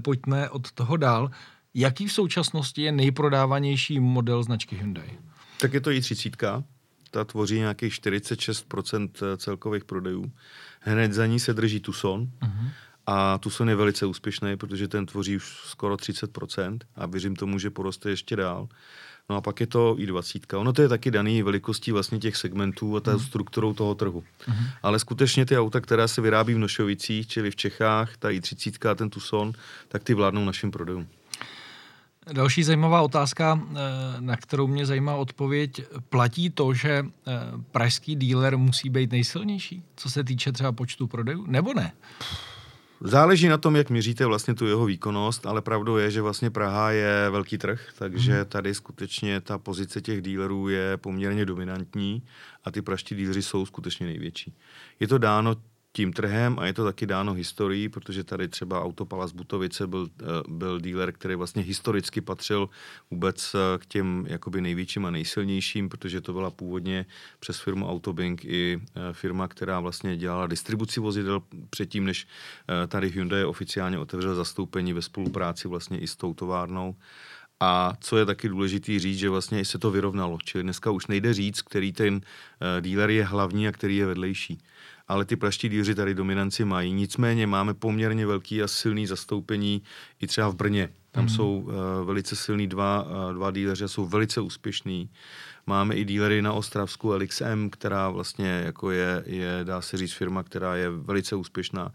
pojďme od toho dál. Jaký v současnosti je nejprodávanější model značky Hyundai? Tak je to i30. Ta tvoří nějakých 46% celkových prodejů. Hned za ní se drží Tucson. Uh-huh. A Tucson je velice úspěšný, protože ten tvoří už skoro 30% a věřím tomu, že poroste ještě dál. No a pak je to i20. Ono to je taky daný velikostí vlastně těch segmentů a ta uh-huh. strukturou toho trhu. Uh-huh. Ale skutečně ty auta, která se vyrábí v Nošovicích, čili v Čechách, ta i30 a ten Tucson, tak ty vládnou našim prodejům. Další zajímavá otázka, eh, na kterou mě zajímá odpověď. Platí to, že eh, pražský díler musí být nejsilnější, co se týče třeba počtu prodejů, nebo ne? Záleží na tom, jak měříte vlastně tu jeho výkonnost, ale pravdou je, že vlastně Praha je velký trh, takže mhm. tady skutečně ta pozice těch dílerů je poměrně dominantní a ty praští díleři jsou skutečně největší. Je to dáno tím trhem a je to taky dáno historií, protože tady třeba Autopalas Butovice byl, eh, byl dealer, který vlastně historicky patřil vůbec eh, k těm jakoby největším a nejsilnějším, protože to byla původně přes firmu Autobink i eh, firma, která vlastně dělala distribuci vozidel předtím, než tady Hyundai oficiálně otevřel zastoupení ve spolupráci vlastně i s tou továrnou. A co je taky důležité říct, že vlastně se to vyrovnalo. Čili dneska už nejde říct, který ten dealer je hlavní a který je vedlejší ale ty praští díři tady dominanci mají. Nicméně máme poměrně velký a silný zastoupení i třeba v Brně. Tam mm. jsou uh, velice silní dva, uh, dva díleři a jsou velice úspěšní. Máme i dílery na Ostravsku LXM, která vlastně jako je, je, dá se říct, firma, která je velice úspěšná.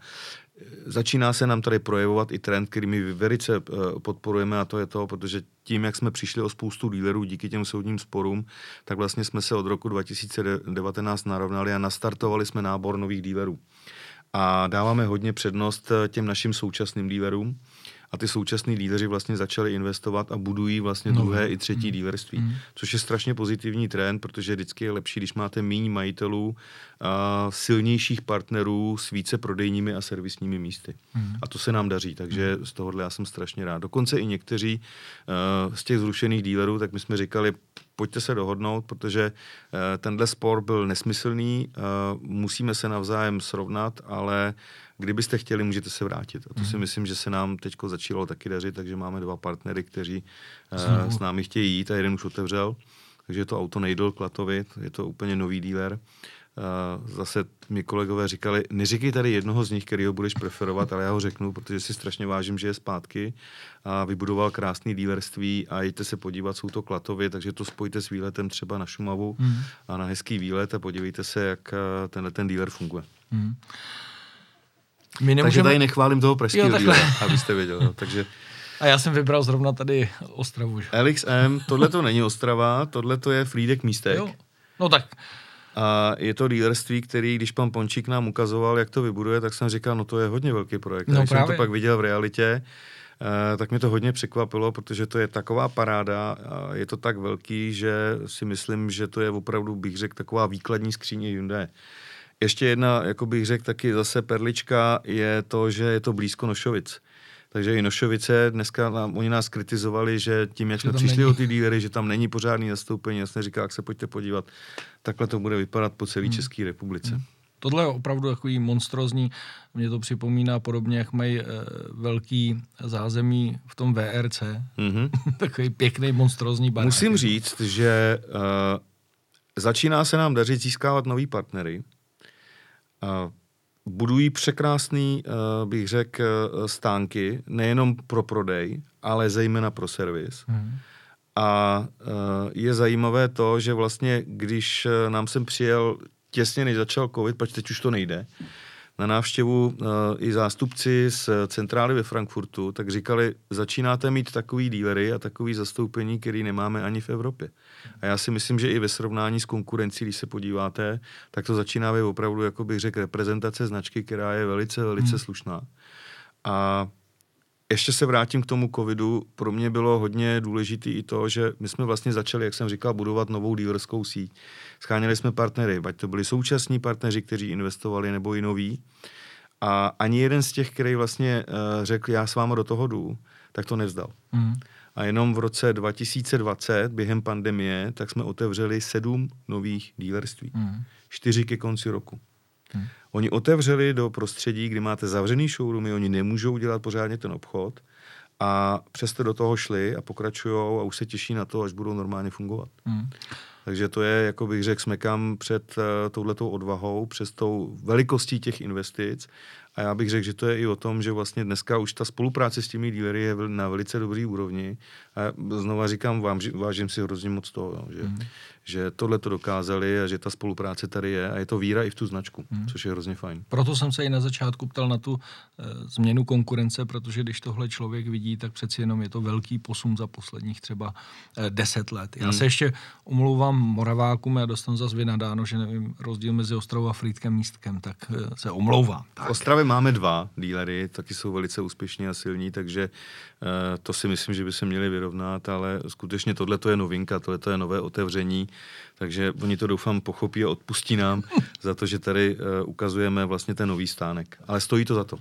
Začíná se nám tady projevovat i trend, který my velice eh, podporujeme a to je to, protože tím, jak jsme přišli o spoustu dílerů díky těm soudním sporům, tak vlastně jsme se od roku 2019 narovnali a nastartovali jsme nábor nových dílerů. A dáváme hodně přednost eh, těm našim současným dílerům a ty současní lídři vlastně začali investovat a budují vlastně no. druhé i třetí mm. dílerství, mm. což je strašně pozitivní trend, protože vždycky je lepší, když máte méně majitelů, a silnějších partnerů s více prodejními a servisními místy. Mm. A to se nám daří, takže mm. z tohohle já jsem strašně rád. Dokonce i někteří uh, z těch zrušených dílerů, tak my jsme říkali, pojďte se dohodnout, protože uh, tenhle spor byl nesmyslný, uh, musíme se navzájem srovnat, ale uh, Kdybyste chtěli, můžete se vrátit. A to mm. si mhm. myslím, že se nám teď začalo taky dařit, takže máme dva partnery, kteří uh, s námi chtějí jít a jeden už otevřel. Takže je to auto Nejdl Klatovi, je to úplně nový díler. Uh, zase mi kolegové říkali, neříkej tady jednoho z nich, který ho budeš preferovat, ale já ho řeknu, protože si strašně vážím, že je zpátky a vybudoval krásný dílerství a jděte se podívat, jsou to Klatovy, takže to spojte s výletem třeba na Šumavu mm. a na hezký výlet a podívejte se, jak eh, tenhle ten díler funguje. Mm. My nemůžeme... Takže tady nechválím toho pražského díla, abyste věděl. No. Takže... A já jsem vybral zrovna tady Ostravu. Že? LXM, tohle to není Ostrava, tohle to je Flídek místek. Jo. No tak. A je to dílerství, který, když pan Pončík nám ukazoval, jak to vybuduje, tak jsem říkal, no to je hodně velký projekt. No, když právě. jsem to pak viděl v realitě, Uh, tak mě to hodně překvapilo, protože to je taková paráda a je to tak velký, že si myslím, že to je opravdu, bych řekl, taková výkladní skříně Hyundai. Ještě jedna, jako bych řekl, taky zase perlička je to, že je to blízko Nošovic. Takže i Nošovice, dneska nám, oni nás kritizovali, že tím, jak jsme přišli není. o ty dílery, že tam není pořádný zastoupení, jasně říká, jak se pojďte podívat, takhle to bude vypadat po celé hmm. České republice. Hmm. Tohle je opravdu takový monstrozní, mě to připomíná podobně, jak mají e, velký zázemí v tom VRC. Mm-hmm. takový pěkný, monstrozní barák. Musím říct, že e, začíná se nám dařit získávat nový partnery, budují překrásný, uh, bych řekl, uh, stánky, nejenom pro prodej, ale zejména pro servis. Hmm. A je zajímavé to, že vlastně, když nám sem přijel těsně, než začal covid, pač teď už to nejde, na návštěvu uh, i zástupci z centrály ve Frankfurtu, tak říkali, začínáte mít takový dílery a takový zastoupení, který nemáme ani v Evropě. A já si myslím, že i ve srovnání s konkurencí, když se podíváte, tak to začíná být opravdu, jako bych řekl, reprezentace značky, která je velice, velice hmm. slušná. A ještě se vrátím k tomu covidu. Pro mě bylo hodně důležité i to, že my jsme vlastně začali, jak jsem říkal, budovat novou dílerskou síť. Scháněli jsme partnery, ať to byli současní partneři, kteří investovali, nebo i noví. A ani jeden z těch, který vlastně uh, řekl, já s váma do toho jdu, tak to nevzdal. Mm. A jenom v roce 2020, během pandemie, tak jsme otevřeli sedm nových dílerství. Mm. Čtyři ke konci roku. Hmm. Oni otevřeli do prostředí, kdy máte zavřený showroomy, oni nemůžou dělat pořádně ten obchod a přesto do toho šli a pokračují a už se těší na to, až budou normálně fungovat. Hmm. Takže to je, jako bych řekl, smekám před uh, touhletou odvahou, přes tou velikostí těch investic a já bych řekl, že to je i o tom, že vlastně dneska už ta spolupráce s těmi dílery je na velice dobrý úrovni. A znova říkám, vám, vážím si hrozně moc toho, že, mm. že tohle to dokázali a že ta spolupráce tady je a je to víra i v tu značku, mm. což je hrozně fajn. Proto jsem se i na začátku ptal na tu e, změnu konkurence, protože když tohle člověk vidí, tak přeci jenom je to velký posun za posledních třeba e, deset let. Já mm. se ještě omlouvám Moravákům, já dostanu zase vynadáno, že nevím rozdíl mezi Ostrovou a Frýdkem místkem, tak e, se omlouvám. Tak. V Ostravě máme dva dílery, taky jsou velice úspěšní a silní, takže uh, to si myslím, že by se měli vyrovnat, ale skutečně tohle to je novinka, tohle to je nové otevření, takže oni to doufám pochopí a odpustí nám za to, že tady uh, ukazujeme vlastně ten nový stánek. Ale stojí to za to.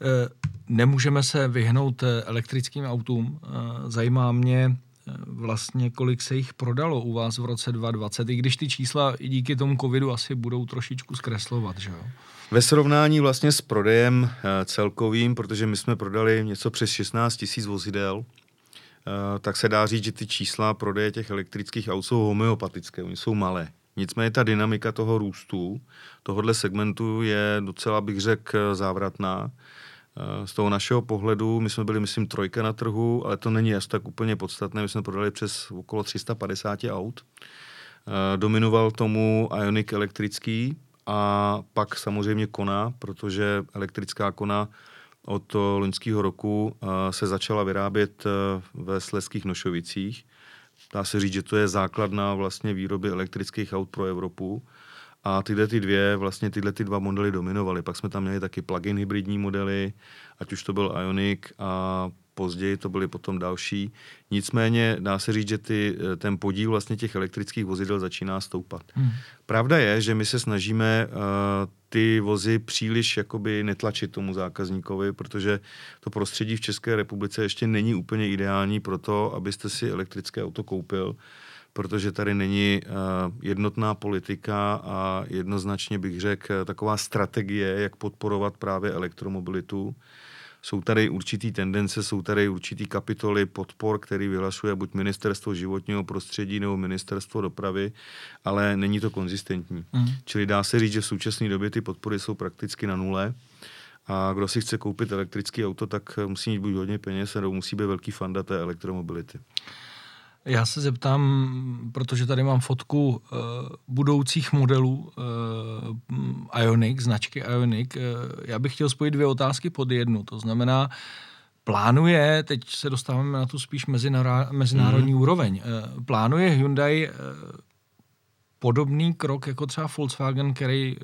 Eh, nemůžeme se vyhnout elektrickým autům. Zajímá mě, vlastně, kolik se jich prodalo u vás v roce 2020, i když ty čísla i díky tomu covidu asi budou trošičku zkreslovat, že jo? Ve srovnání vlastně s prodejem eh, celkovým, protože my jsme prodali něco přes 16 tisíc vozidel, eh, tak se dá říct, že ty čísla prodeje těch elektrických aut jsou homeopatické, oni jsou malé. Nicméně ta dynamika toho růstu, tohohle segmentu je docela, bych řekl, závratná. Eh, z toho našeho pohledu, my jsme byli, myslím, trojka na trhu, ale to není až tak úplně podstatné. My jsme prodali přes okolo 350 aut. Dominoval tomu Ionic elektrický, a pak samozřejmě kona, protože elektrická kona od loňského roku uh, se začala vyrábět uh, ve Sleských Nošovicích. Dá se říct, že to je základna vlastně výroby elektrických aut pro Evropu. A tyhle ty dvě, vlastně tyhle ty dva modely dominovaly. Pak jsme tam měli taky plug-in hybridní modely, ať už to byl Ionic a později to byly potom další. Nicméně dá se říct, že ty, eh, ten podíl vlastně těch elektrických vozidel začíná stoupat. Hmm. Pravda je, že my se snažíme uh, ty vozy příliš jakoby netlačit tomu zákazníkovi, protože to prostředí v České republice ještě není úplně ideální pro to, abyste si elektrické auto koupil, protože tady není uh, jednotná politika a jednoznačně bych řekl taková strategie, jak podporovat právě elektromobilitu jsou tady určitý tendence, jsou tady určitý kapitoly podpor, který vyhlašuje buď ministerstvo životního prostředí nebo ministerstvo dopravy, ale není to konzistentní. Mm. Čili dá se říct, že v současné době ty podpory jsou prakticky na nule. A kdo si chce koupit elektrický auto, tak musí mít buď hodně peněz, nebo musí být velký fanda té elektromobility. Já se zeptám, protože tady mám fotku uh, budoucích modelů uh, Ionic, značky Ionic. Uh, já bych chtěl spojit dvě otázky pod jednu. To znamená, plánuje, teď se dostáváme na tu spíš mezinara, mezinárodní mm. úroveň, uh, plánuje Hyundai uh, podobný krok jako třeba Volkswagen, který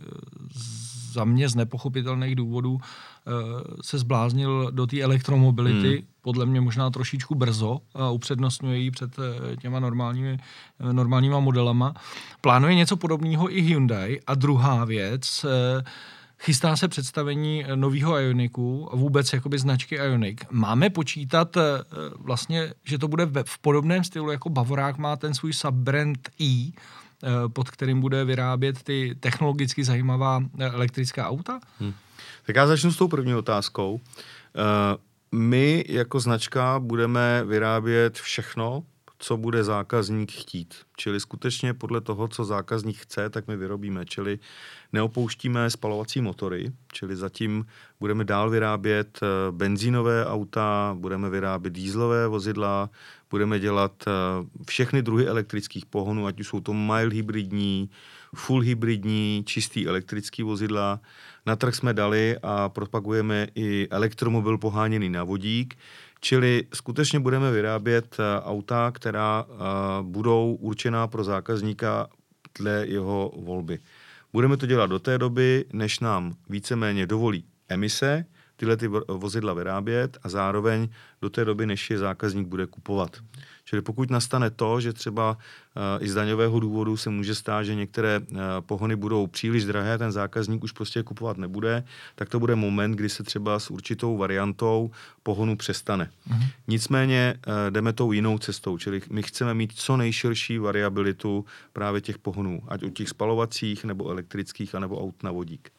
za mě z nepochopitelných důvodů Eh, se zbláznil do té elektromobility, hmm. Podle mě možná trošičku brzo a upřednostňuje ji před eh, těma normálními, eh, normálníma modelama. Plánuje něco podobného i Hyundai. A druhá věc, chystá se představení nového Ioniku vůbec jakoby značky Ionic. Máme počítat vlastně, že to bude v podobném stylu, jako Bavorák má ten svůj subbrand E, pod kterým bude vyrábět ty technologicky zajímavá elektrická auta? Hmm. Tak já začnu s tou první otázkou. Eh, my jako značka budeme vyrábět všechno, co bude zákazník chtít. Čili skutečně podle toho, co zákazník chce, tak my vyrobíme. Čili neopouštíme spalovací motory, čili zatím budeme dál vyrábět eh, benzínové auta, budeme vyrábět dýzlové vozidla, budeme dělat eh, všechny druhy elektrických pohonů, ať už jsou to mild hybridní, full hybridní, čistý elektrický vozidla. Na trh jsme dali a propagujeme i elektromobil poháněný na vodík, čili skutečně budeme vyrábět eh, auta, která eh, budou určená pro zákazníka dle jeho volby. Budeme to dělat do té doby, než nám víceméně dovolí emise, tyhle ty vozidla vyrábět a zároveň do té doby, než je zákazník bude kupovat. Čili pokud nastane to, že třeba uh, i z daňového důvodu se může stát, že některé uh, pohony budou příliš drahé, ten zákazník už prostě kupovat nebude, tak to bude moment, kdy se třeba s určitou variantou pohonu přestane. Mm-hmm. Nicméně uh, jdeme tou jinou cestou, čili my chceme mít co nejširší variabilitu právě těch pohonů, ať u těch spalovacích, nebo elektrických, anebo aut na vodík.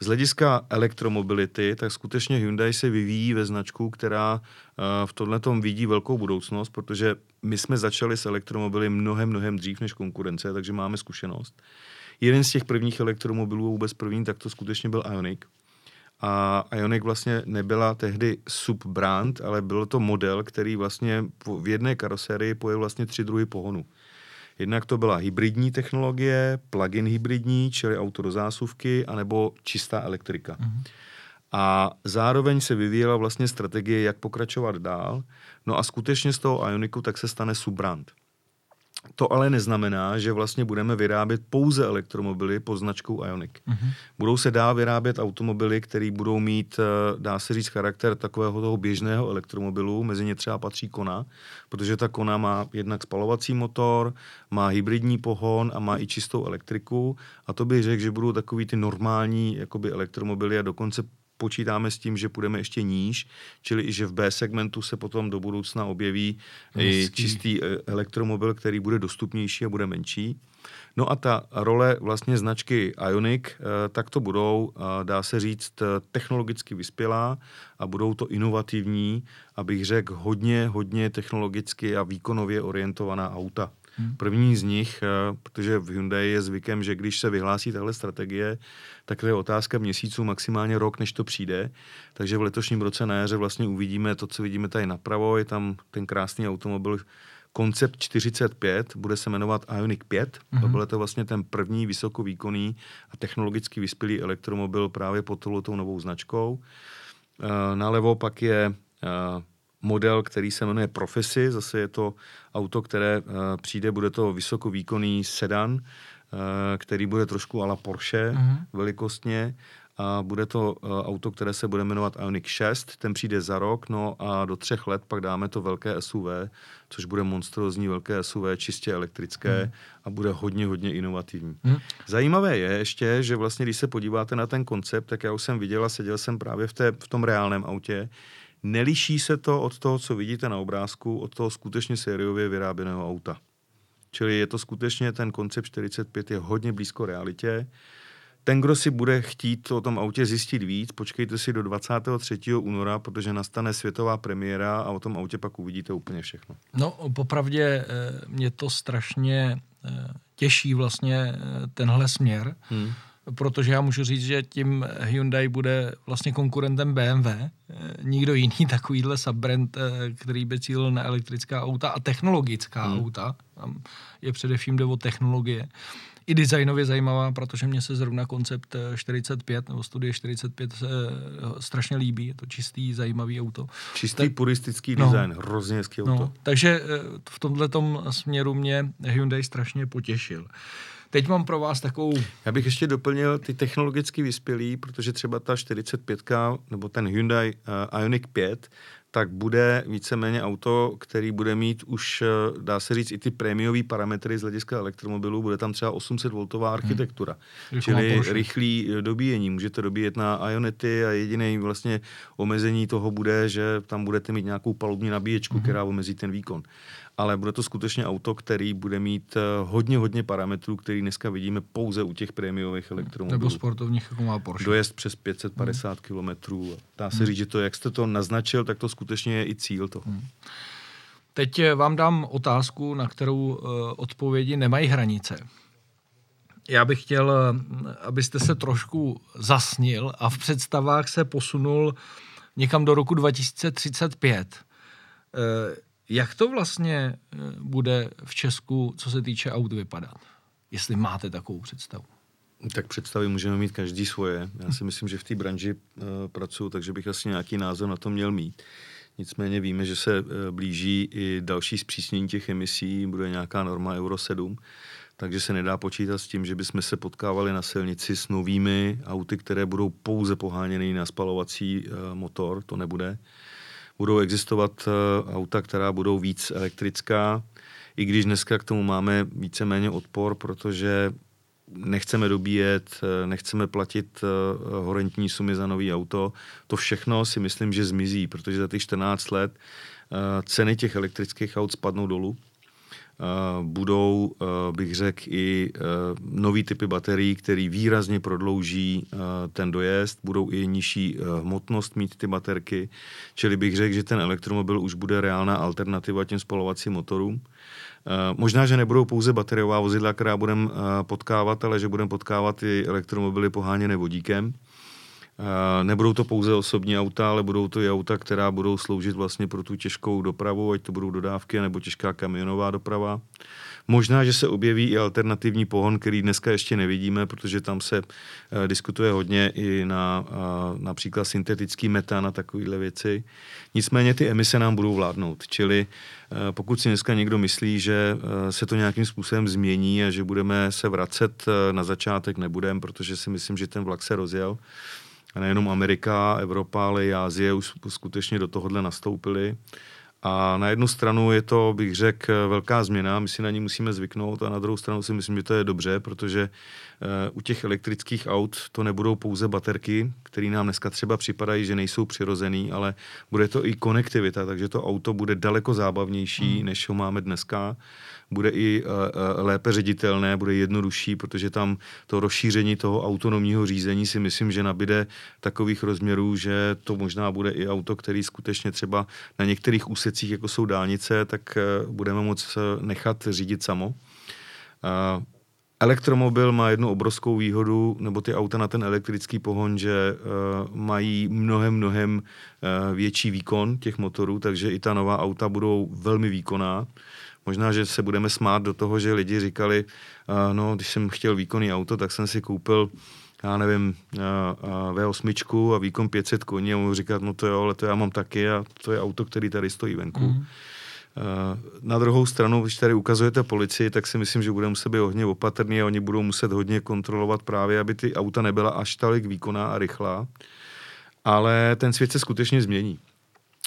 Z hlediska elektromobility, tak skutečně Hyundai se vyvíjí ve značku, která v tomhle vidí velkou budoucnost, protože my jsme začali s elektromobily mnohem, mnohem dřív než konkurence, takže máme zkušenost. Jeden z těch prvních elektromobilů, vůbec první, tak to skutečně byl Ioniq. A Ioniq vlastně nebyla tehdy subbrand, ale byl to model, který vlastně v jedné karosérii pojel vlastně tři druhy pohonu. Jednak to byla hybridní technologie, plug-in hybridní, čili auto do zásuvky, anebo čistá elektrika. Mm-hmm. A zároveň se vyvíjela vlastně strategie, jak pokračovat dál. No a skutečně z toho Ioniku tak se stane subbrand. To ale neznamená, že vlastně budeme vyrábět pouze elektromobily pod značkou Ionic. Mm-hmm. Budou se dál vyrábět automobily, které budou mít, eh, dá se říct, charakter takového toho běžného elektromobilu, mezi ně třeba patří Kona, protože ta Kona má jednak spalovací motor, má hybridní pohon a má i čistou elektriku a to bych řekl, že budou takový ty normální jakoby elektromobily a dokonce počítáme s tím, že půjdeme ještě níž, čili i že v B segmentu se potom do budoucna objeví Hezký. i čistý e, elektromobil, který bude dostupnější a bude menší. No a ta role vlastně značky Ionic, e, tak to budou, dá se říct, technologicky vyspělá a budou to inovativní, abych řekl, hodně, hodně technologicky a výkonově orientovaná auta. Hmm. První z nich, eh, protože v Hyundai je zvykem, že když se vyhlásí tahle strategie, tak to je otázka měsíců, maximálně rok, než to přijde. Takže v letošním roce na jaře vlastně uvidíme to, co vidíme tady napravo. Je tam ten krásný automobil Koncept 45, bude se jmenovat Ioniq 5. Mm-hmm. To byl to vlastně ten první vysokovýkonný a technologicky vyspělý elektromobil právě pod touto novou značkou. Uh, nalevo pak je uh, model, který se jmenuje Profesy. Zase je to auto, které uh, přijde, bude to vysokovýkonný sedan, uh, který bude trošku ala Porsche mm-hmm. velikostně a bude to uh, auto, které se bude jmenovat Ioniq 6, ten přijde za rok, no a do třech let pak dáme to velké SUV, což bude monstrózní velké SUV, čistě elektrické mm. a bude hodně, hodně inovativní. Mm. Zajímavé je ještě, že vlastně, když se podíváte na ten koncept, tak já už jsem viděl a seděl jsem právě v, té, v tom reálném autě, Neliší se to od toho, co vidíte na obrázku, od toho skutečně sériově vyráběného auta. Čili je to skutečně, ten koncept 45 je hodně blízko realitě. Ten, kdo si bude chtít o tom autě zjistit víc, počkejte si do 23. února, protože nastane světová premiéra a o tom autě pak uvidíte úplně všechno. No, popravdě eh, mě to strašně eh, těší vlastně eh, tenhle směr. Hmm protože já můžu říct, že tím Hyundai bude vlastně konkurentem BMW. Nikdo jiný takovýhle subbrand, který by cílil na elektrická auta a technologická hmm. auta, tam je především jde o technologie, i designově zajímavá, protože mě se zrovna koncept 45 nebo studie 45 se eh, strašně líbí. Je to čistý, zajímavý auto. Čistý tak, puristický no, design, hrozně hezký no, auto. Takže eh, v tomto směru mě Hyundai strašně potěšil. Teď mám pro vás takovou... Já bych ještě doplnil ty technologicky vyspělý, protože třeba ta 45 nebo ten Hyundai uh, Ioniq 5 tak bude víceméně auto, který bude mít už, eh, dá se říct, i ty prémiové parametry z hlediska elektromobilů. Bude tam třeba 800 voltová hmm. architektura, hmm. čili rychlý eh, dobíjení. Můžete dobíjet na Ionety a jediné vlastně omezení toho bude, že tam budete mít nějakou palubní nabíječku, hmm. která omezí ten výkon ale bude to skutečně auto, který bude mít eh, hodně, hodně parametrů, který dneska vidíme pouze u těch prémiových elektromobilů. Nebo sportovních, jako má Porsche. Dojezd přes 550 hmm. km. Dá se hmm. říct, že to, jak jste to naznačil, tak to skutečně je i cíl toho. Hmm. Teď eh, vám dám otázku, na kterou uh, odpovědi nemají hranice. Já bych chtěl, abyste se trošku zasnil a v představách se posunul někam do roku 2035. Jak to vlastně eh, bude v Česku, co se týče aut, vypadat? Jestli máte takovou představu. Tak představy můžeme mít každý svoje. Já si myslím, že v té branži uh, pracuji, takže bych asi nějaký názor na to měl mít. Nicméně víme, že se uh, blíží i další zpřísnění těch emisí, bude nějaká norma Euro 7. takže se nedá počítat s tím, že bychom se potkávali na silnici s novými auty, které budou pouze poháněny na spalovací motor, to nebude. Budou existovat auta, která budou víc elektrická, i když dneska k tomu máme víceméně odpor, protože nechceme dobíjet, nechceme platit horentní sumy za nový auto. To všechno si myslím, že zmizí, protože za těch 14 let ceny těch elektrických aut spadnou dolů budou, bych řekl, i nový typy baterií, které výrazně prodlouží ten dojezd, budou i nižší hmotnost mít ty baterky, čili bych řekl, že ten elektromobil už bude reálná alternativa těm spalovacím motorům. Možná, že nebudou pouze bateriová vozidla, která budeme potkávat, ale že budeme potkávat i elektromobily poháněné vodíkem. Nebudou to pouze osobní auta, ale budou to i auta, která budou sloužit vlastně pro tu těžkou dopravu, ať to budou dodávky nebo těžká kamionová doprava. Možná, že se objeví i alternativní pohon, který dneska ještě nevidíme, protože tam se uh, diskutuje hodně i na uh, například syntetický metan a takovéhle věci. Nicméně ty emise nám budou vládnout, čili pokud si dneska někdo myslí, že se to nějakým způsobem změní a že budeme se vracet na začátek, nebudeme, protože si myslím, že ten vlak se rozjel nejenom Amerika, Evropa, ale i Ázie už skutečně do tohohle nastoupili. A na jednu stranu je to, bych řekl, velká změna, my si na ní musíme zvyknout a na druhou stranu si myslím, že to je dobře, protože u těch elektrických aut to nebudou pouze baterky, které nám dneska třeba připadají, že nejsou přirozený, ale bude to i konektivita, takže to auto bude daleko zábavnější, mm. než ho máme dneska bude i uh, uh, lépe ředitelné, bude jednodušší, protože tam to rozšíření toho autonomního řízení si myslím, že nabide takových rozměrů, že to možná bude i auto, který skutečně třeba na některých úsecích, jako jsou dálnice, tak budeme moct nechat řídit samo. Elektromobil má jednu obrovskou výhodu, nebo ty auta na ten elektrický pohon, že uh, mají mnohem, mnohem uh, větší výkon těch motorů, takže i ta nová auta budou velmi výkonná. Možná, že se budeme smát do toho, že lidi říkali, uh, no, když jsem chtěl výkonný auto, tak jsem si koupil já nevím, V8 a výkon 500 koní a mohu říkat, no to jo, ale to já mám taky a to je auto, který tady stojí venku. Mm. Na druhou stranu, když tady ukazujete policii, tak si myslím, že budeme muset být hodně opatrný a oni budou muset hodně kontrolovat právě, aby ty auta nebyla až tolik výkonná a rychlá. Ale ten svět se skutečně změní.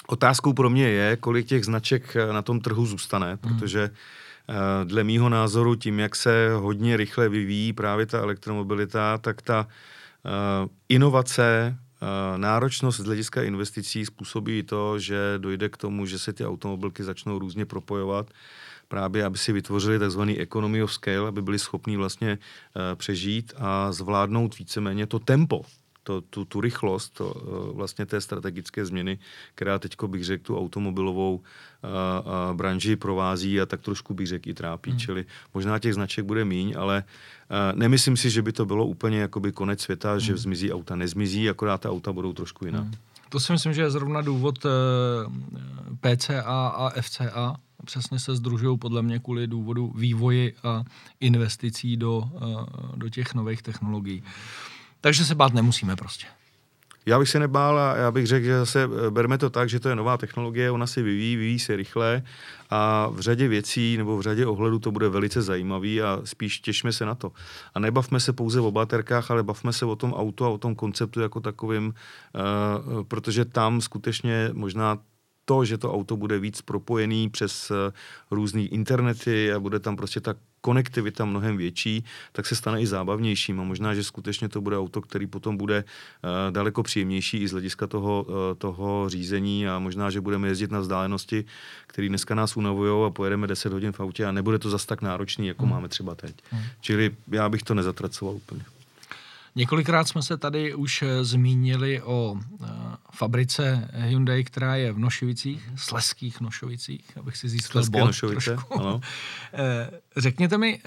Otázkou pro mě je, kolik těch značek eh, na tom trhu zůstane, hmm. protože eh, dle mýho názoru tím, jak se hodně rychle vyvíjí právě ta elektromobilita, tak ta eh, inovace, náročnost z hlediska investicí způsobí to, že dojde k tomu, že se ty automobilky začnou různě propojovat právě, aby si vytvořili takzvaný economy of scale, aby byli schopní vlastně přežít a zvládnout víceméně to tempo, to, tu, tu rychlost to, eh, vlastně té strategické změny, která teď bych řekl tu automobilovou a, eh, a branži provází a tak trošku bych řekl i trápí. Hmm. Čili možná těch značek bude míň, ale a, eh, nemyslím si, že by to bylo úplně jakoby konec světa, hmm. že zmizí auta. Nezmizí, akorát ta auta budou trošku jiná. Hmm. To si myslím, že je zrovna důvod uh, PCA a FCA. Přesně se združují podle mě kvůli důvodu vývoji a investicí do, do těch nových technologií. Takže se bát nemusíme prostě. Já bych se nebál a já bych řekl, že zase eh, berme to tak, že to je nová technologie, ona se vyvíjí, vyvíjí se rychle a v řadě věcí nebo v řadě ohledů to bude velice zajímavý a spíš těšme se na to. A nebavme se pouze o baterkách, ale bavme se o tom auto a o tom konceptu jako takovým, uh, protože tam skutečně možná to, že to auto bude víc propojený přes různý internety a bude tam prostě ta konektivita mnohem větší, tak se stane i zábavnějším a možná, že skutečně to bude auto, který potom bude uh, daleko příjemnější i z hlediska toho, uh, toho řízení a možná, že budeme jezdit na vzdálenosti, které dneska nás unavují a pojedeme 10 hodin v autě a nebude to zas tak náročný, jako hmm. máme třeba teď. Hmm. Čili já bych to nezatracoval úplně. Několikrát jsme se tady už eh, zmínili o fabrice Hyundai, která je v Nošovicích, Sleských Nošovicích, abych si získal bod Nošovice, ano. Eh, řekněte mi,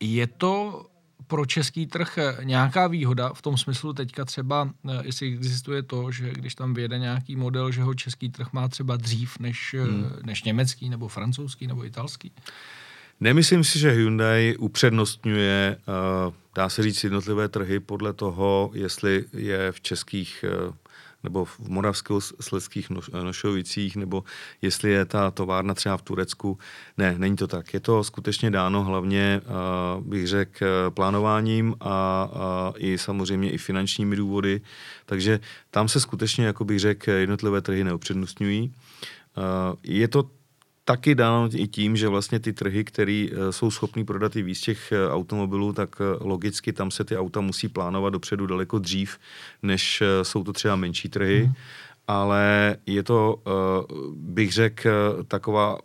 je to pro český trh nějaká výhoda v tom smyslu teďka třeba, jestli existuje to, že když tam vyjede nějaký model, že ho český trh má třeba dřív než, hmm. než německý nebo francouzský nebo italský? Nemyslím si, že Hyundai upřednostňuje, dá se říct, jednotlivé trhy podle toho, jestli je v českých nebo v moravsko-sledských Nošovicích, nebo jestli je ta továrna třeba v Turecku. Ne, není to tak. Je to skutečně dáno hlavně, bych řekl, plánováním a, a i samozřejmě i finančními důvody. Takže tam se skutečně, jako bych řekl, jednotlivé trhy neupřednostňují. Je to taky dáno i tím, že vlastně ty trhy, které eh, jsou schopný prodat i víc těch eh, automobilů, tak eh, logicky tam se ty auta musí plánovat dopředu daleko dřív, než jsou to třeba menší trhy. Mm. Ale je to, bych řekl, taková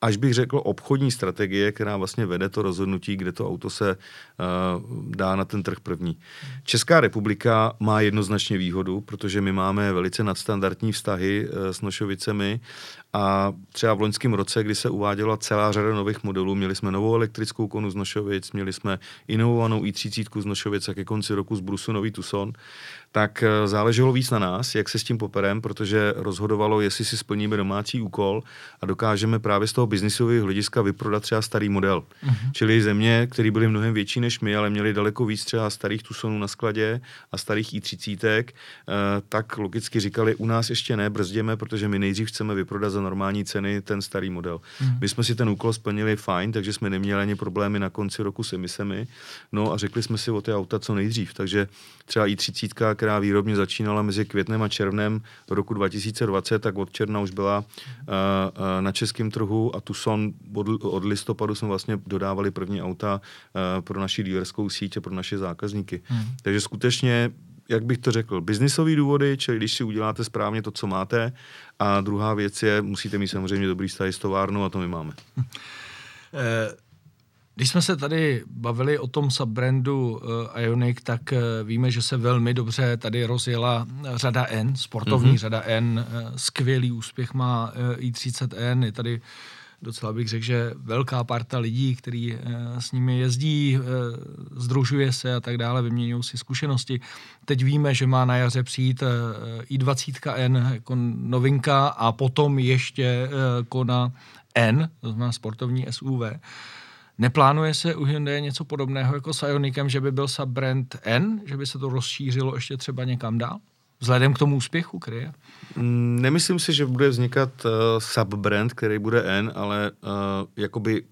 až bych řekl, obchodní strategie, která vlastně vede to rozhodnutí, kde to auto se uh, dá na ten trh první. Česká republika má jednoznačně výhodu, protože my máme velice nadstandardní vztahy uh, s Nošovicemi a třeba v loňském roce, kdy se uváděla celá řada nových modelů, měli jsme novou elektrickou konu z Nošovic, měli jsme inovovanou i30 z Nošovic a ke konci roku z Brusu nový Tucson, tak eh, záleželo víc na nás, jak se s tím poperem, protože rozhodovalo, jestli si splníme domácí úkol a dokážeme právě z toho biznisového hlediska vyprodat třeba starý model. Uh-huh. Čili země, které byly mnohem větší než my, ale měly daleko víc třeba starých Tucsonů na skladě a starých i30, eh, tak logicky říkali, u nás ještě ne, brzděme, protože my nejdřív chceme vyprodat za normální ceny ten starý model. Uh-huh. My jsme si ten úkol splnili fajn, takže jsme neměli ani problémy na konci roku s emisemi. No a řekli jsme si o ty auta co nejdřív. Takže třeba i30, která výrobně začínala mezi květnem a červnem roku 2020, tak od června už byla uh, uh, na českém trhu a Tucson od, od listopadu jsme vlastně dodávali první auta uh, pro naši dílerskou síť a pro naše zákazníky. Hmm. Takže skutečně jak bych to řekl, biznisové důvody, čili když si uděláte správně to, co máte. A druhá věc je, musíte mít samozřejmě dobrý vztah s továrnou a to my máme. Když jsme se tady bavili o tom subbrandu uh, Ionic, tak uh, víme, že se velmi dobře tady rozjela řada N, sportovní mm-hmm. řada N, uh, skvělý úspěch má uh, i30N, je tady docela bych řekl, že velká parta lidí, který uh, s nimi jezdí, uh, združuje se a tak dále, vyměňují si zkušenosti. Teď víme, že má na jaře přijít uh, i20N jako novinka a potom ještě uh, Kona N, to znamená sportovní SUV. Neplánuje se u Hyundai něco podobného jako s Ionicem, že by byl subbrand N, že by se to rozšířilo ještě třeba někam dál? Vzhledem k tomu úspěchu, který je? Mm, nemyslím si, že bude vznikat uh, subbrand, který bude N, ale uh, jakoby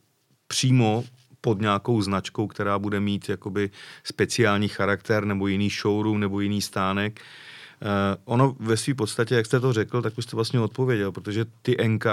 přímo pod nějakou značkou, která bude mít jakoby speciální charakter nebo jiný showroom nebo jiný stánek. Uh, ono ve své podstatě, jak jste to řekl, tak už jste vlastně odpověděl, protože ty NK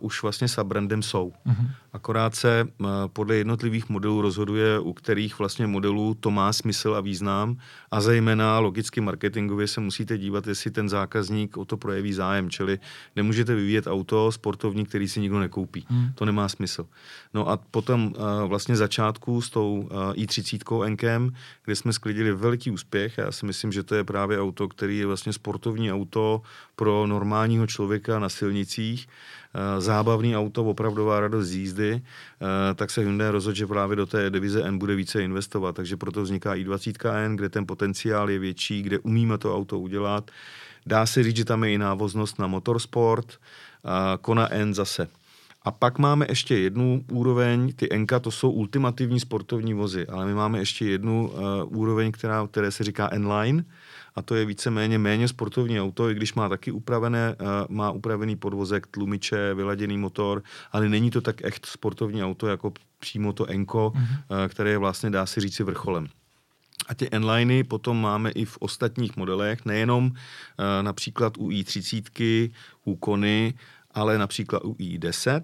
už vlastně subbrandem jsou. Uh-huh. Akorát se uh, podle jednotlivých modelů rozhoduje, u kterých vlastně modelů to má smysl a význam a zejména logicky marketingově se musíte dívat, jestli ten zákazník o to projeví zájem, čili nemůžete vyvíjet auto sportovní, který si nikdo nekoupí. Uh-huh. To nemá smysl. No a potom uh, vlastně začátku s tou uh, i30 NKM, kde jsme sklidili velký úspěch já si myslím, že to je právě auto, který je vlastně sportovní auto pro normálního člověka na silnicích, Eh, zábavný auto, opravdová radost z jízdy, eh, tak se Hyundai rozhodl, že právě do té divize N bude více investovat. Takže proto vzniká i20 N, kde ten potenciál je větší, kde umíme to auto udělat. Dá se říct, že tam je i návoznost na motorsport, Kona N zase a pak máme ještě jednu úroveň, ty NK to jsou ultimativní sportovní vozy, ale my máme ještě jednu uh, úroveň, která, které se říká N-Line, a to je víceméně méně sportovní auto, i když má taky upravené, uh, má upravený podvozek, tlumiče, vyladěný motor, ale není to tak echt sportovní auto, jako přímo to Enko, mm-hmm. které je vlastně, dá se říci, vrcholem. A ty N-liney potom máme i v ostatních modelech, nejenom uh, například u i30, u Kony, ale například u i10,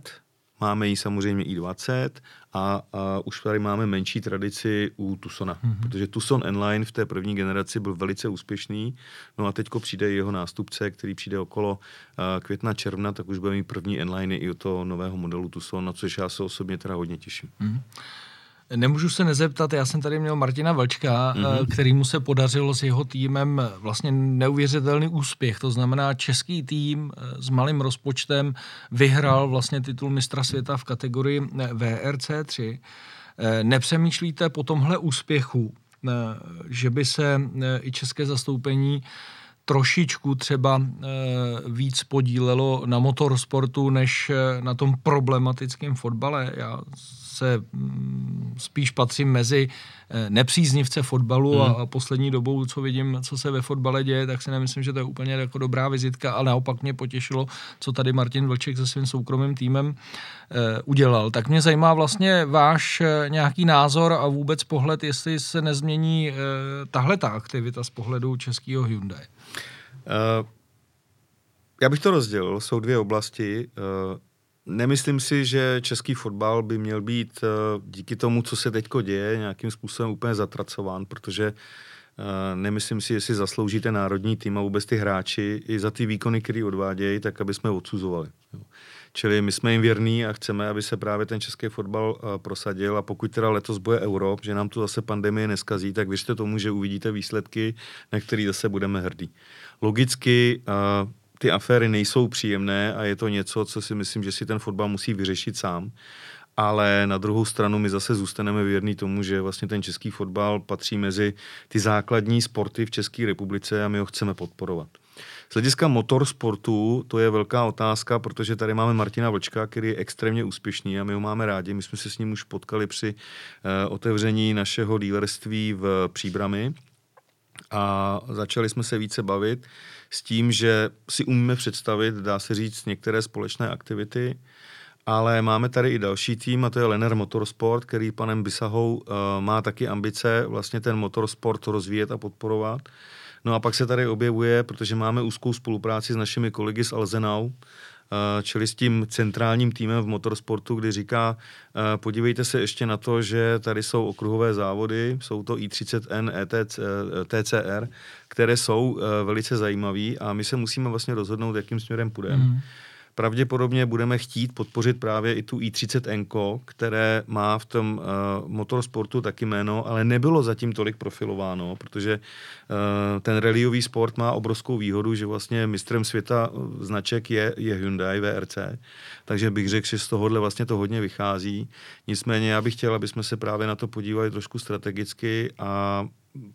máme ji samozřejmě i20 a, a už tady máme menší tradici u Tucsona, mm-hmm. protože Tucson N-Line v té první generaci byl velice úspěšný, no a teďko přijde jeho nástupce, který přijde okolo uh, května, června, tak už bude mít první N-Line i u toho nového modelu Tucson, na což já se osobně teda hodně těším. Mm-hmm. Nemůžu se nezeptat, já jsem tady měl Martina Vlčka, mm-hmm. který mu se podařilo s jeho týmem vlastně neuvěřitelný úspěch. To znamená, český tým eh, s malým rozpočtem vyhrál vlastně titul mistra světa v kategorii eh, VRC3. Nepřemýšlíte po tomhle úspěchu, že by se i české zastoupení trošičku třeba víc podílelo na motorsportu, než na tom problematickém fotbale. Já se mm, spíš patřím mezi eh, nepříznivce fotbalu hmm. a poslední dobou, co vidím, co se ve fotbale děje, tak si nemyslím, že to je úplně jako dobrá vizitka, ale naopak mě potěšilo, co tady Martin Vlček se svým soukromým týmem eh, udělal. Tak mě zajímá vlastně váš eh, nějaký názor a vůbec pohled, jestli se nezmění tahle ta aktivita z pohledu českého Hyundai. Uh, já bych to rozdělil, jsou dvě oblasti. Uh, Nemyslím si, že český fotbal by měl být eh, díky tomu, co se teď děje, nějakým způsobem úplně zatracován, protože eh, nemyslím si, jestli zaslouží ten národní tým a vůbec ty hráči i za ty výkony, které odvádějí, tak aby jsme odsuzovali. Čili my jsme jim věrní a chceme, aby se právě ten český fotbal eh, prosadil a pokud teda letos bude euro, že nám tu zase pandemie neskazí, tak věřte tomu, že uvidíte výsledky, na které zase budeme hrdí. Logicky ty aféry nejsou příjemné a je to něco, co si myslím, že si ten fotbal musí vyřešit sám. Ale na druhou stranu my zase zůstaneme věrní tomu, že vlastně ten český fotbal patří mezi ty základní sporty v České republice a my ho chceme podporovat. Z hlediska motorsportu to je velká otázka, protože tady máme Martina Vlčka, který je extrémně úspěšný a my ho máme rádi. My jsme se s ním už potkali při uh, otevření našeho dílerství v Příbrami a začali jsme se více bavit s tím, že si umíme představit, dá se říct, některé společné aktivity, ale máme tady i další tým a to je Lenner Motorsport, který panem Bisahou uh, má taky ambice vlastně ten motorsport rozvíjet a podporovat. No a pak se tady objevuje, protože máme úzkou spolupráci s našimi kolegy z Alzenau, čili s tím centrálním týmem v motorsportu, kdy říká, eh, podívejte se ještě na to, že tady jsou okruhové závody, jsou to i30N, ETC, TCR, které jsou eh, velice zajímavé a my se musíme vlastně rozhodnout, jakým směrem půjdeme. Mm pravděpodobně budeme chtít podpořit právě i tu i30N, které má v tom uh, motorsportu taky jméno, ale nebylo zatím tolik profilováno, protože uh, ten rallyový sport má obrovskou výhodu, že vlastně mistrem světa eh, značek je, je Hyundai VRC, takže bych řekl, že z tohohle vlastně to hodně vychází. Nicméně já bych chtěl, aby jsme se právě na to podívali trošku strategicky a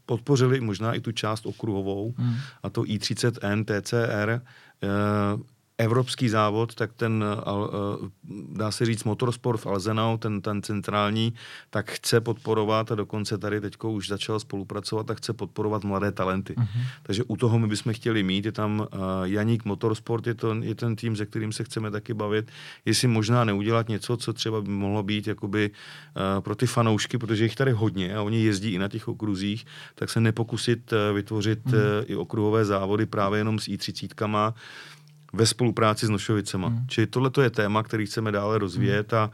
podpořili možná i tu část okruhovou, hmm. a to i30N, TCR, evropský závod, tak ten, eh, eh, dá se říct, motorsport v Alzenau, ten, ten centrální, tak chce podporovat a dokonce tady teď už začal spolupracovat a chce podporovat mladé talenty. Uh-huh. Takže u toho my bychom chtěli mít, je tam uh, Janík Motorsport, je, to, je ten tým, se kterým se chceme taky bavit, jestli možná neudělat něco, co třeba by mohlo být jakoby uh, pro ty fanoušky, protože jich tady hodně a oni jezdí i na těch okruzích, tak se nepokusit vytvořit uh-huh. uh, i okruhové závody právě jenom s i30 ve spolupráci s Nošovicema. Hmm. Čili tohle je téma, který chceme dále rozvíjet hmm. a,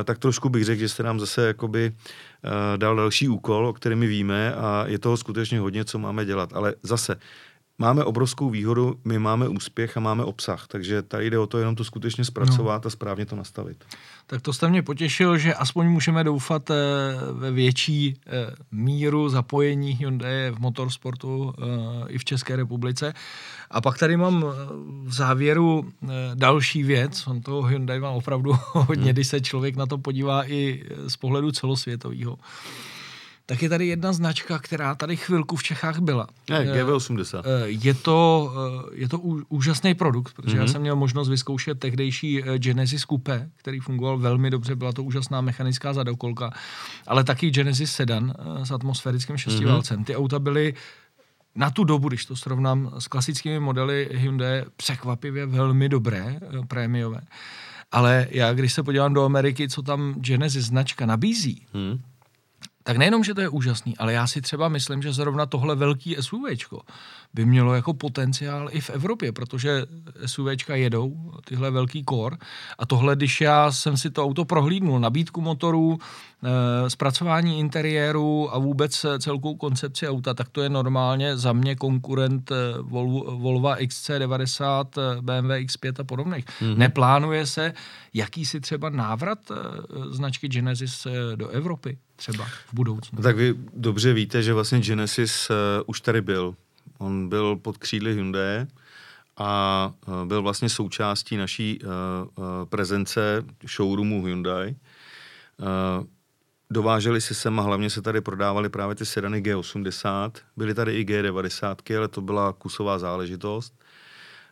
a tak trošku bych řekl, že jste nám zase jakoby a, dal další úkol, o kterém my víme a je toho skutečně hodně, co máme dělat. Ale zase, máme obrovskou výhodu, my máme úspěch a máme obsah, takže tady jde o to jenom to skutečně zpracovat no. a správně to nastavit. Tak to jste mě potěšil, že aspoň můžeme doufat eh, ve větší eh, míru zapojení Hyundai v motorsportu eh, i v České republice. A pak tady mám v závěru další věc. On toho Hyundai má opravdu hodně, hmm. když se člověk na to podívá i z pohledu celosvětového tak je tady jedna značka, která tady chvilku v Čechách byla. Je, GV80. Eh, je to, eh, je to úžasný produkt, protože mm-hmm. já mhm. jsem měl možnost vyzkoušet tehdejší eh, Genesis Coupe, který fungoval velmi dobře, byla to úžasná mechanická zadokolka, ale taky Genesis Sedan s atmosférickým šestiválcem. Mm-hmm. Ty auta byly na tu dobu, když to srovnám s klasickými modely Hyundai, překvapivě velmi dobré, prémiové. Ale já, když se podívám do Ameriky, co tam Genesis značka nabízí, hmm tak nejenom, že to je úžasný, ale já si třeba myslím, že zrovna tohle velký SUVčko by mělo jako potenciál i v Evropě, protože SUVčka jedou, tyhle velký kor a tohle, když já jsem si to auto prohlídnul, nabídku motorů, e, zpracování interiéru a vůbec celkou koncepci auta, tak to je normálně za mě konkurent eh, Volvo, Volvo XC90, BMW X5 a podobných. Mm-hmm. Neplánuje se jakýsi třeba návrat e, značky Genesis do Evropy třeba v budoucnu. Tak vy dobře víte, že vlastně Genesis uh, už tady byl On byl pod křídly Hyundai a e, byl vlastně součástí naší uh, uh, prezence showroomu Hyundai. Uh, dováželi se sem a hlavně se tady prodávaly právě ty sedany G80. Byly tady i G90, ale to byla kusová záležitost.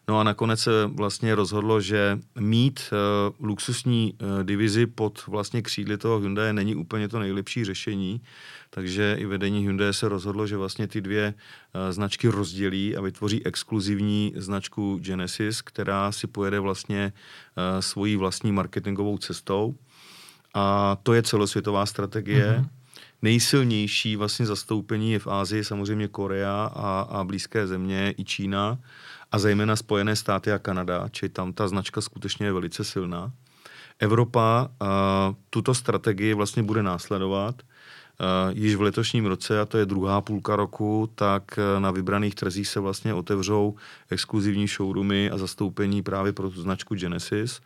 No a nakonec se vlastně rozhodlo, že mít uh, luxusní uh, divizi pod vlastně křídly toho Hyundai není úplně to nejlepší řešení, takže i vedení Hyundai se rozhodlo, že vlastně ty dvě uh, značky rozdělí a vytvoří exkluzivní značku Genesis, která si pojede vlastně uh, svojí vlastní marketingovou cestou. A to je celosvětová strategie. Mm-hmm nejsilnější vlastně zastoupení je v Ázii, samozřejmě Korea a, a blízké země, i Čína a zejména Spojené státy a Kanada, čili tam ta značka skutečně je velice silná. Evropa uh, tuto strategii vlastně bude následovat. Uh, již v letošním roce, a to je druhá půlka roku, tak uh, na vybraných trzích se vlastně otevřou exkluzivní showroomy a zastoupení právě pro tu značku Genesis.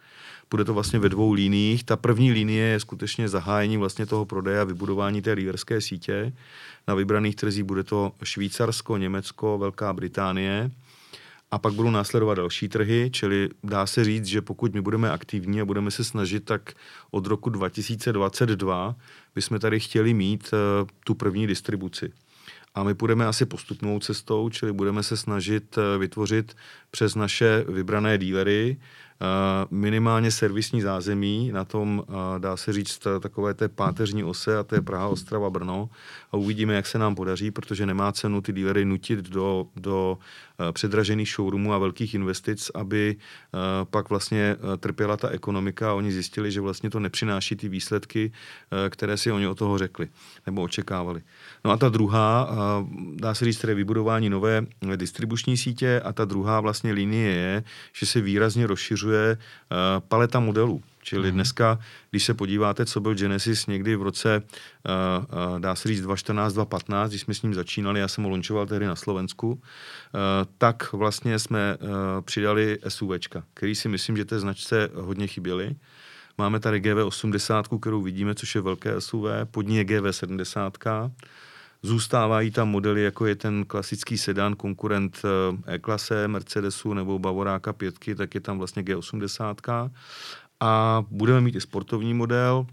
Bude to vlastně ve dvou líních. Ta první linie je skutečně zahájení vlastně toho prodeje a vybudování té líderské sítě. Na vybraných trzích bude to Švýcarsko, Německo, Velká Británie a pak budou následovat další trhy, čili dá se říct, že pokud my budeme aktivní a budeme se snažit, tak od roku 2022 bychom tady chtěli mít uh, tu první distribuci. A my půjdeme asi postupnou cestou, čili budeme se snažit uh, vytvořit přes naše vybrané dílery Eh, minimálně servisní zázemí, na tom eh, dá se říct takové té páteřní ose a to je Praha, Ostrava, Brno a uvidíme, jak se nám podaří, protože nemá cenu ty dílery nutit do, do eh, předražených showroomů a velkých investic, aby pak vlastně trpěla ta ekonomika a oni zjistili, že vlastně to nepřináší ty výsledky, které si oni od toho řekli nebo očekávali. No a ta druhá, dá se říct, tedy vybudování nové distribuční sítě a ta druhá vlastně linie je, že se výrazně rozšiřuje paleta modelů. Čili dneska, když se podíváte, co byl Genesis někdy v roce, uh, uh, dá se říct 2014, 2015, když jsme s ním začínali, já jsem ho lončoval tehdy na Slovensku, uh, tak vlastně jsme přidali SUVčka, který si myslím, že té značce hodně chyběly. Máme tady GV80, kterou vidíme, což je velké SUV, pod ní je GV70, Zůstávají tam modely, jako je ten klasický sedan, konkurent E-klase, Mercedesu nebo Bavoráka 5, tak je tam vlastně G80 a budeme mít i sportovní model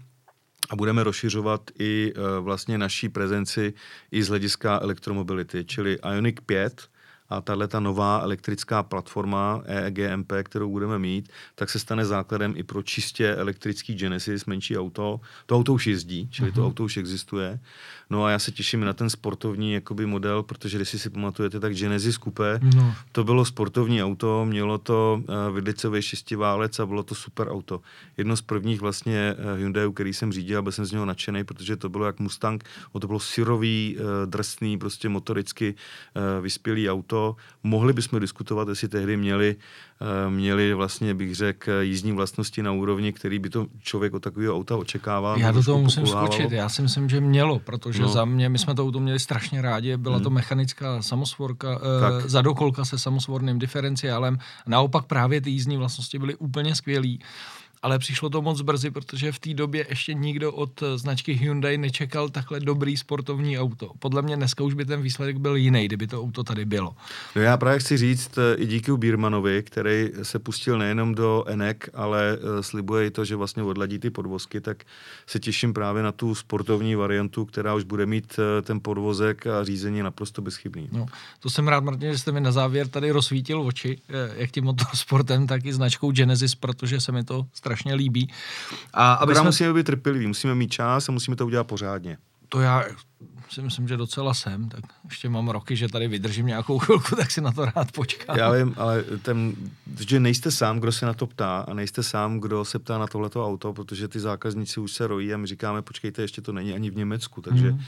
a budeme rozšiřovat i uh, vlastně naší prezenci i z hlediska elektromobility, čili Ionic 5, a tahle ta nová elektrická platforma EEGMP, kterou budeme mít, tak se stane základem i pro čistě elektrický Genesis, menší auto. To auto už jezdí, čili uh-huh. to mhm. auto už existuje. No a já se těším na ten sportovní jakoby model, protože když si pamatujete, tak Genesis Coupe, no. to bylo sportovní auto, mělo to uh, vidlicový šestiválec a bylo to super auto. Jedno z prvních vlastně uh, Hyundai, který jsem řídil, byl jsem z něho nadšený, protože to bylo jak Mustang, o to bylo syrový, uh, drsný, prostě motoricky uh, vyspělý auto. Mohli bychom diskutovat, jestli tehdy měli Eh, měli vlastně, bych řekl, jízdní vlastnosti na úrovni, který by to člověk od takového auta očekával. Já do toho musím skočit. Já si myslím, že mělo, protože no. za mě, my jsme to auto měli strašně rádi, byla hmm. to mechanická samosvorka, eh, zadokolka se samosvorným diferenciálem. Naopak právě ty jízdní vlastnosti byly úplně skvělý ale přišlo to moc brzy, protože v té době ještě nikdo od značky Hyundai nečekal takhle dobrý sportovní auto. Podle mě dneska už by ten výsledek byl jiný, kdyby to auto tady bylo. No já právě chci říct eh, i díky Bírmanovi, který se pustil nejenom do Enek, ale eh, slibuje i to, že vlastně odladí ty podvozky, tak se těším právě na tu sportovní variantu, která už bude mít eh, ten podvozek a řízení naprosto bezchybný. No, to jsem rád, Martin, že jste mi na závěr tady rozsvítil oči, jak tím motorsportem, tak i značkou Genesis, protože se mi to strašně líbí. A aby jsme... musíme být trpěliví, musíme mít čas a musíme to udělat pořádně. To já si myslím, že docela jsem, tak ještě mám roky, že tady vydržím nějakou chvilku, tak si na to rád počkám. Já vím, ale ten, že nejste sám, kdo se na to ptá a nejste sám, kdo se ptá na tohleto auto, protože ty zákazníci už se rojí a my říkáme, počkejte, ještě to není ani v Německu, takže mm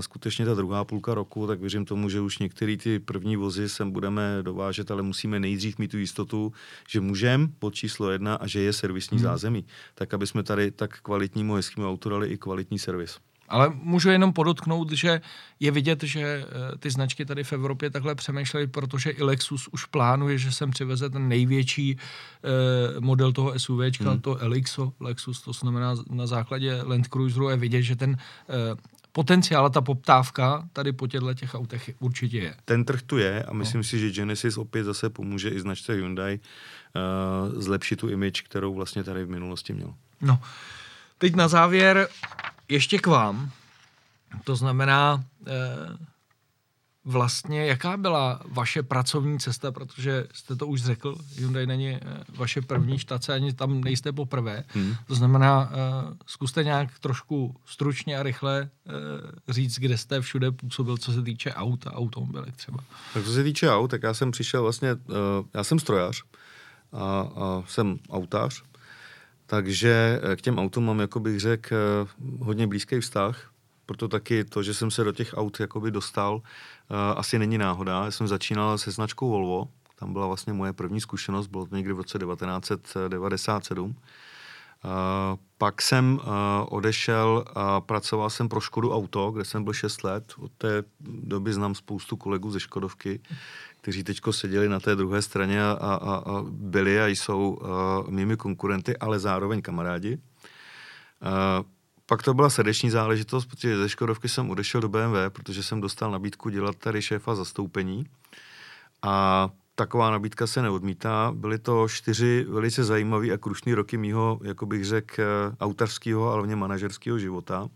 skutečně ta druhá půlka roku, tak věřím tomu, že už některé ty první vozy sem budeme dovážet, ale musíme nejdřív mít tu jistotu, že můžeme pod číslo jedna a že je servisní hmm. zázemí, tak aby jsme tady tak kvalitnímu hezkému autu dali i kvalitní servis. Ale můžu jenom podotknout, že je vidět, že eh, ty značky tady v Evropě takhle přemýšlely, protože i Lexus už plánuje, že sem přiveze ten největší eh, model toho SUV, hmm. to Elixo Lexus, to znamená na základě Land Cruiseru je vidět, že ten eh, potenciál a ta poptávka tady po těchto těch autech určitě je. Ten trh tu je a myslím no. si, že Genesis opět zase pomůže i značce Hyundai uh, zlepšit tu image, kterou vlastně tady v minulosti měl. No, teď na závěr ještě k vám. To znamená, uh, vlastně, jaká byla vaše pracovní cesta, protože jste to už řekl, Hyundai není eh, vaše první štace, ani tam nejste poprvé. Hmm. To znamená, uh, zkuste nějak trošku stručně a rychle říct, kde jste všude působil, co se týče aut a automobilek třeba. Tak co se týče aut, tak já jsem přišel vlastně, já jsem strojař a, a jsem autář, takže k těm autům mám, jako bych řekl, hodně blízký vztah proto taky to, že jsem se do těch aut jakoby dostal, uh, asi není náhoda. Já jsem začínal se značkou Volvo, tam byla vlastně moje první zkušenost, bylo to někdy v roce 1997. Uh, pak jsem uh, odešel a pracoval jsem pro Škodu Auto, kde jsem byl 6 let. Od té doby znám spoustu kolegů ze Škodovky, kteří teď seděli na té druhé straně a, a, a byli a jsou uh, mými konkurenty, ale zároveň kamarádi. Pak to byla srdeční záležitost, protože ze Škodovky jsem odešel do BMW, protože jsem dostal nabídku dělat tady šéfa zastoupení. A taková nabídka se neodmítá. Byly to čtyři velice zajímavé a krušné roky mýho, jako bych řekl, autorského, ale hlavně manažerského života.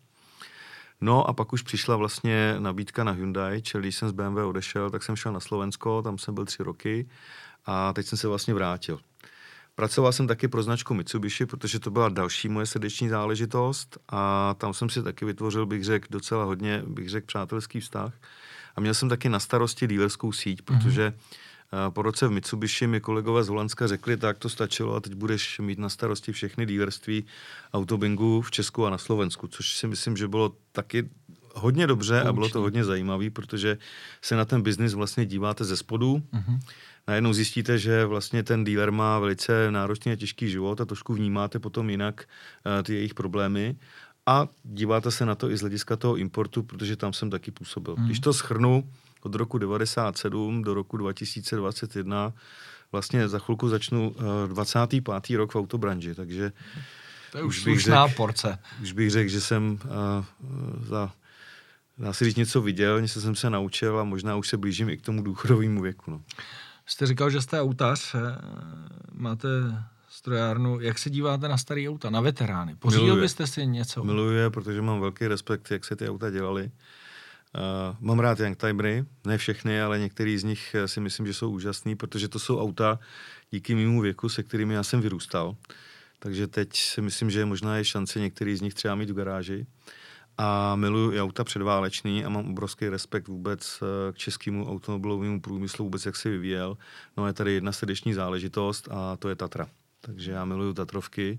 No a pak už přišla vlastně nabídka na Hyundai, čili když jsem z BMW odešel, tak jsem šel na Slovensko, tam jsem byl tři roky a teď jsem se vlastně vrátil. Pracoval jsem taky pro značku Mitsubishi, protože to byla další moje srdeční záležitost a tam jsem si taky vytvořil, bych řekl, docela hodně, bych řekl, přátelský vztah. A měl jsem taky na starosti dílerskou síť, mhm. protože mm-hmm. Po roce v Mitsubishi mi kolegové z Holandska řekli, tak to stačilo a teď budeš mít na starosti všechny dílerství Autobingu v Česku a na Slovensku, což si myslím, že bylo taky hodně dobře a bylo to hodně zajímavé, protože se na ten biznis vlastně díváte ze spodu. Mm-hmm najednou zjistíte, že vlastně ten dealer má velice náročný a těžký život a trošku vnímáte potom jinak uh, ty jejich problémy a díváte se na to i z hlediska toho importu, protože tam jsem taky působil. Hmm. Když to schrnu, od roku 97 do roku 2021 vlastně za chvilku začnu uh, eh, 25. rok v autobranži, takže to je už slušná řek, porce. Už bych řekl, že jsem uh, za dá se říct, něco viděl, něco jsem se naučil a možná už se blížím i k tomu důchodovému věku. No. Jste říkal, že jste autař, eh, máte strojárnu. Jak se díváte na staré auta, na veterány? Pořídil byste si něco? Miluji, protože mám velký respekt, jak se ty auta dělaly. Uh, mám rád Youngtimery, ne všechny, ale některý z nich si myslím, že jsou úžasný, protože to jsou auta díky mému věku, se kterými já jsem vyrůstal. Takže teď si myslím, že možná je šance některý z nich třeba mít v garáži. A miluju i auta předválečný a mám obrovský respekt vůbec eh, k českému automobilovému průmyslu, vůbec jak se vyvíjel. No je tady jedna srdeční záležitost a to je Tatra. Takže já miluju Tatrovky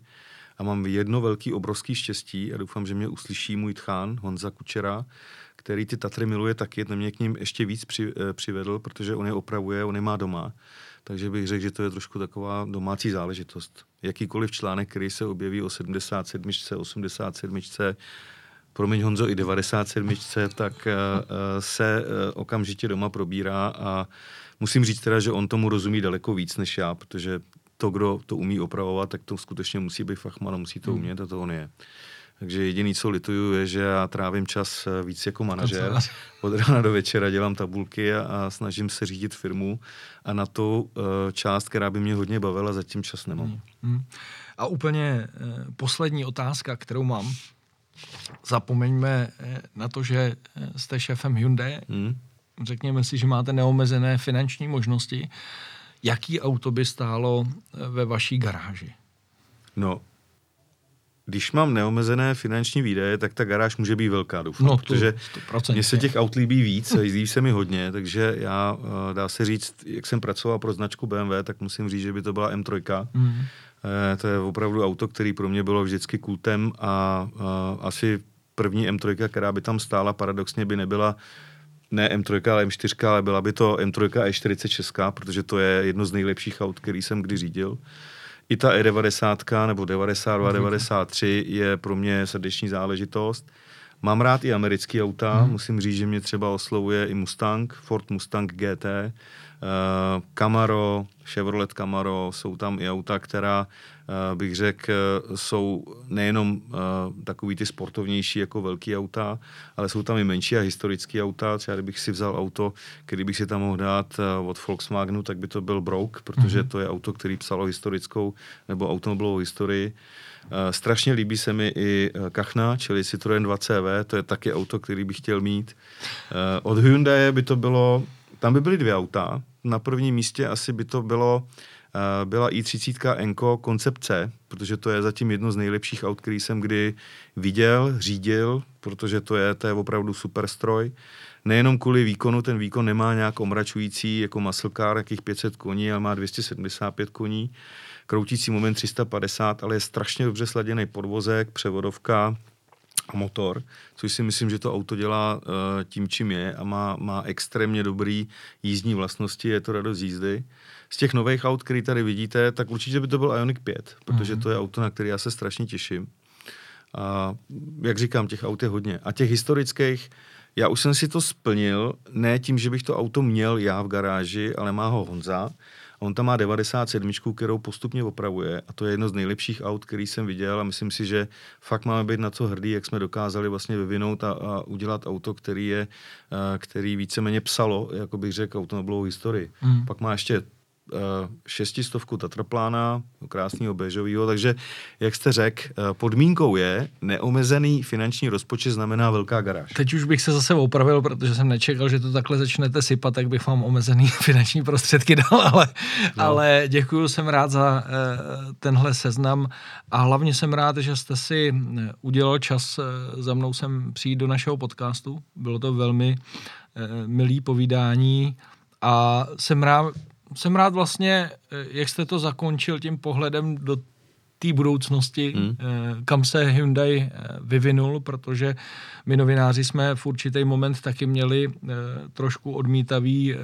a mám jedno velký obrovský štěstí a doufám, že mě uslyší můj tchán Honza Kučera, který ty Tatry miluje taky, ten mě k ním ještě víc při, eh, přivedl, protože on je opravuje, on je má doma. Takže bych řekl, že to je trošku taková domácí záležitost. Jakýkoliv článek, který se objeví o 77, 87, promiň Honzo, i 97, tak uh, se uh, okamžitě doma probírá a musím říct teda, že on tomu rozumí daleko víc než já, protože to, kdo to umí opravovat, tak to skutečně musí být fachman a musí to hmm. umět a to on je. Takže jediný, co lituju, je, že já trávím čas víc jako manažer. Od rána do večera dělám tabulky a, a snažím se řídit firmu a na tu uh, část, která by mě hodně bavila, zatím čas nemám. Hmm. Hmm. A úplně uh, poslední otázka, kterou mám, zapomeňme eh, na to, že eh, jste šéfem Hyundai. Hmm. Řekněme si, že máte neomezené finanční možnosti. Jaký auto by stálo eh, ve vaší garáži? No, když mám neomezené finanční výdaje, tak ta garáž může být velká, doufám, no, protože mně se těch aut líbí víc a jezdí se mi hodně, takže já, dá se říct, jak jsem pracoval pro značku BMW, tak musím říct, že by to byla M3, mm. Eh, to je opravdu auto, který pro mě bylo vždycky kultem a, a asi první M3, která by tam stála, paradoxně by nebyla ne M3, ale M4, ale byla by to M3 E46, protože to je jedno z nejlepších aut, který jsem kdy řídil. I ta E90 nebo 92, 93 je pro mě srdeční záležitost. Mám rád i americké auta, hmm. musím říct, že mě třeba oslovuje i Mustang, Ford Mustang GT, uh, Camaro, Chevrolet Camaro, jsou tam i auta, která bych řekl, jsou nejenom uh, takový ty sportovnější jako velký auta, ale jsou tam i menší a historické auta. Třeba kdybych si vzal auto, který bych si tam mohl dát uh, od Volkswagenu, tak by to byl Brouk, protože mm-hmm. to je auto, který psalo historickou nebo automobilovou historii. strašně líbí se mi i Kachna, čili Citroen 2CV, to je taky auto, který bych chtěl mít. Od Hyundai by to bylo, tam by byly dvě auta. Na prvním místě asi by to bylo byla i30 Enco koncepce, protože to je zatím jedno z nejlepších aut, který jsem kdy viděl, řídil, protože to je, to je opravdu super stroj. Nejenom kvůli výkonu, ten výkon nemá nějak omračující jako car, jakých 500 koní, ale má 275 koní, kroutící moment 350, ale je strašně dobře sladěný podvozek, převodovka, a motor, což si myslím, že to auto dělá uh, tím, čím je a má, má extrémně dobrý jízdní vlastnosti, je to radost jízdy. Z těch nových aut, který tady vidíte, tak určitě by to byl Ioniq 5, protože mm-hmm. to je auto, na který já se strašně těším. A jak říkám, těch aut je hodně. A těch historických, já už jsem si to splnil, ne tím, že bych to auto měl já v garáži, ale má ho Honza. On tam má 97, kterou postupně opravuje a to je jedno z nejlepších aut, který jsem viděl a myslím si, že fakt máme být na co hrdý, jak jsme dokázali vlastně vyvinout a, a udělat auto, který je, který víceméně psalo, jako bych řekl, automobilovou historii. Mm. Pak má ještě Eh, šestistovku Tatraplána, krásného bežového, takže jak jste řekl, eh, podmínkou je neomezený finanční rozpočet znamená velká garáž. Teď už bych se zase opravil, protože jsem nečekal, že to takhle začnete sypat, tak bych vám omezený finanční prostředky dal, ale, no. ale děkuji, jsem rád za uh, tenhle seznam a hlavně jsem rád, že jste si udělal čas za mnou sem přijít do našeho podcastu. Bylo to velmi milý povídání a jsem rád, jsem rád vlastně, eh, jak jste to zakončil tím pohledem do té budoucnosti, hmm. Eh, kam se Hyundai eh, vyvinul, protože my novináři jsme v určitý moment taky měli trošku odmítavý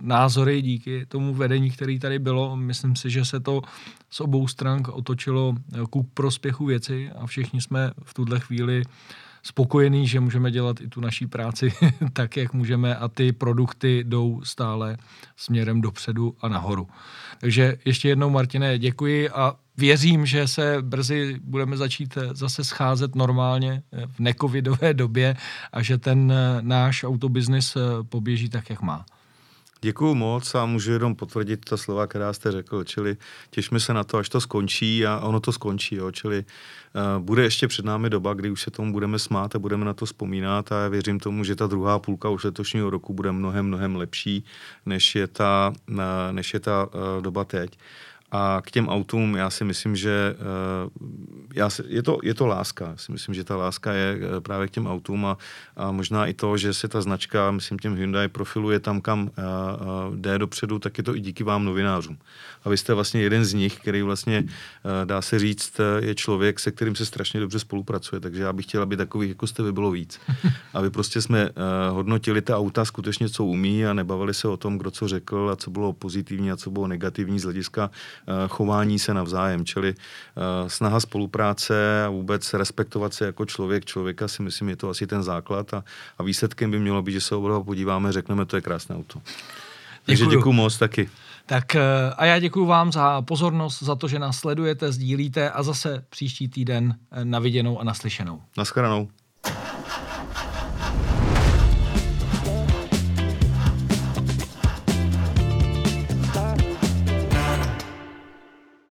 názory díky tomu vedení, který tady bylo. Myslím si, že se to z obou stran otočilo ku prospěchu věci a všichni jsme v tuhle chvíli spokojený, že můžeme dělat i tu naší práci tak, jak můžeme a ty produkty jdou stále směrem dopředu a nahoru. Takže ještě jednou, Martine, děkuji a věřím, že se brzy budeme začít zase scházet normálně v nekovidové době a že ten náš autobiznis poběží tak, jak má. Děkuju moc a můžu jenom potvrdit ta slova, která jste řekl, čili těšme se na to, až to skončí a ono to skončí, jo, čili uh, bude ještě před námi doba, kdy už se tomu budeme smát a budeme na to vzpomínat a já věřím tomu, že ta druhá půlka už letošního roku bude mnohem, mnohem lepší, než je ta, uh, než je ta uh, doba teď. A k těm autům já si myslím, že uh, já si, je, to, je to láska. Já si myslím, že ta láska je uh, právě k těm autům a, a možná i to, že se ta značka, myslím těm Hyundai profiluje tam, kam uh, uh, jde dopředu, tak je to i díky vám novinářům. A vy jste vlastně jeden z nich, který vlastně, dá se říct, je člověk, se kterým se strašně dobře spolupracuje. Takže já bych chtěl, aby takových jako jste by bylo víc. Aby prostě jsme hodnotili ta auta skutečně, co umí a nebavili se o tom, kdo co řekl a co bylo pozitivní a co bylo negativní z hlediska Eh, chování se navzájem, čili eh, snaha spolupráce a vůbec respektovat se jako člověk člověka si myslím, je to asi ten základ a, a výsledkem by mělo být, že se opravdu podíváme, řekneme, to je krásné auto. Takže děkuji moc taky. Tak eh, a já děkuji vám za pozornost, za to, že nás sledujete, sdílíte a zase příští týden na viděnou a naslyšenou. Naschledanou.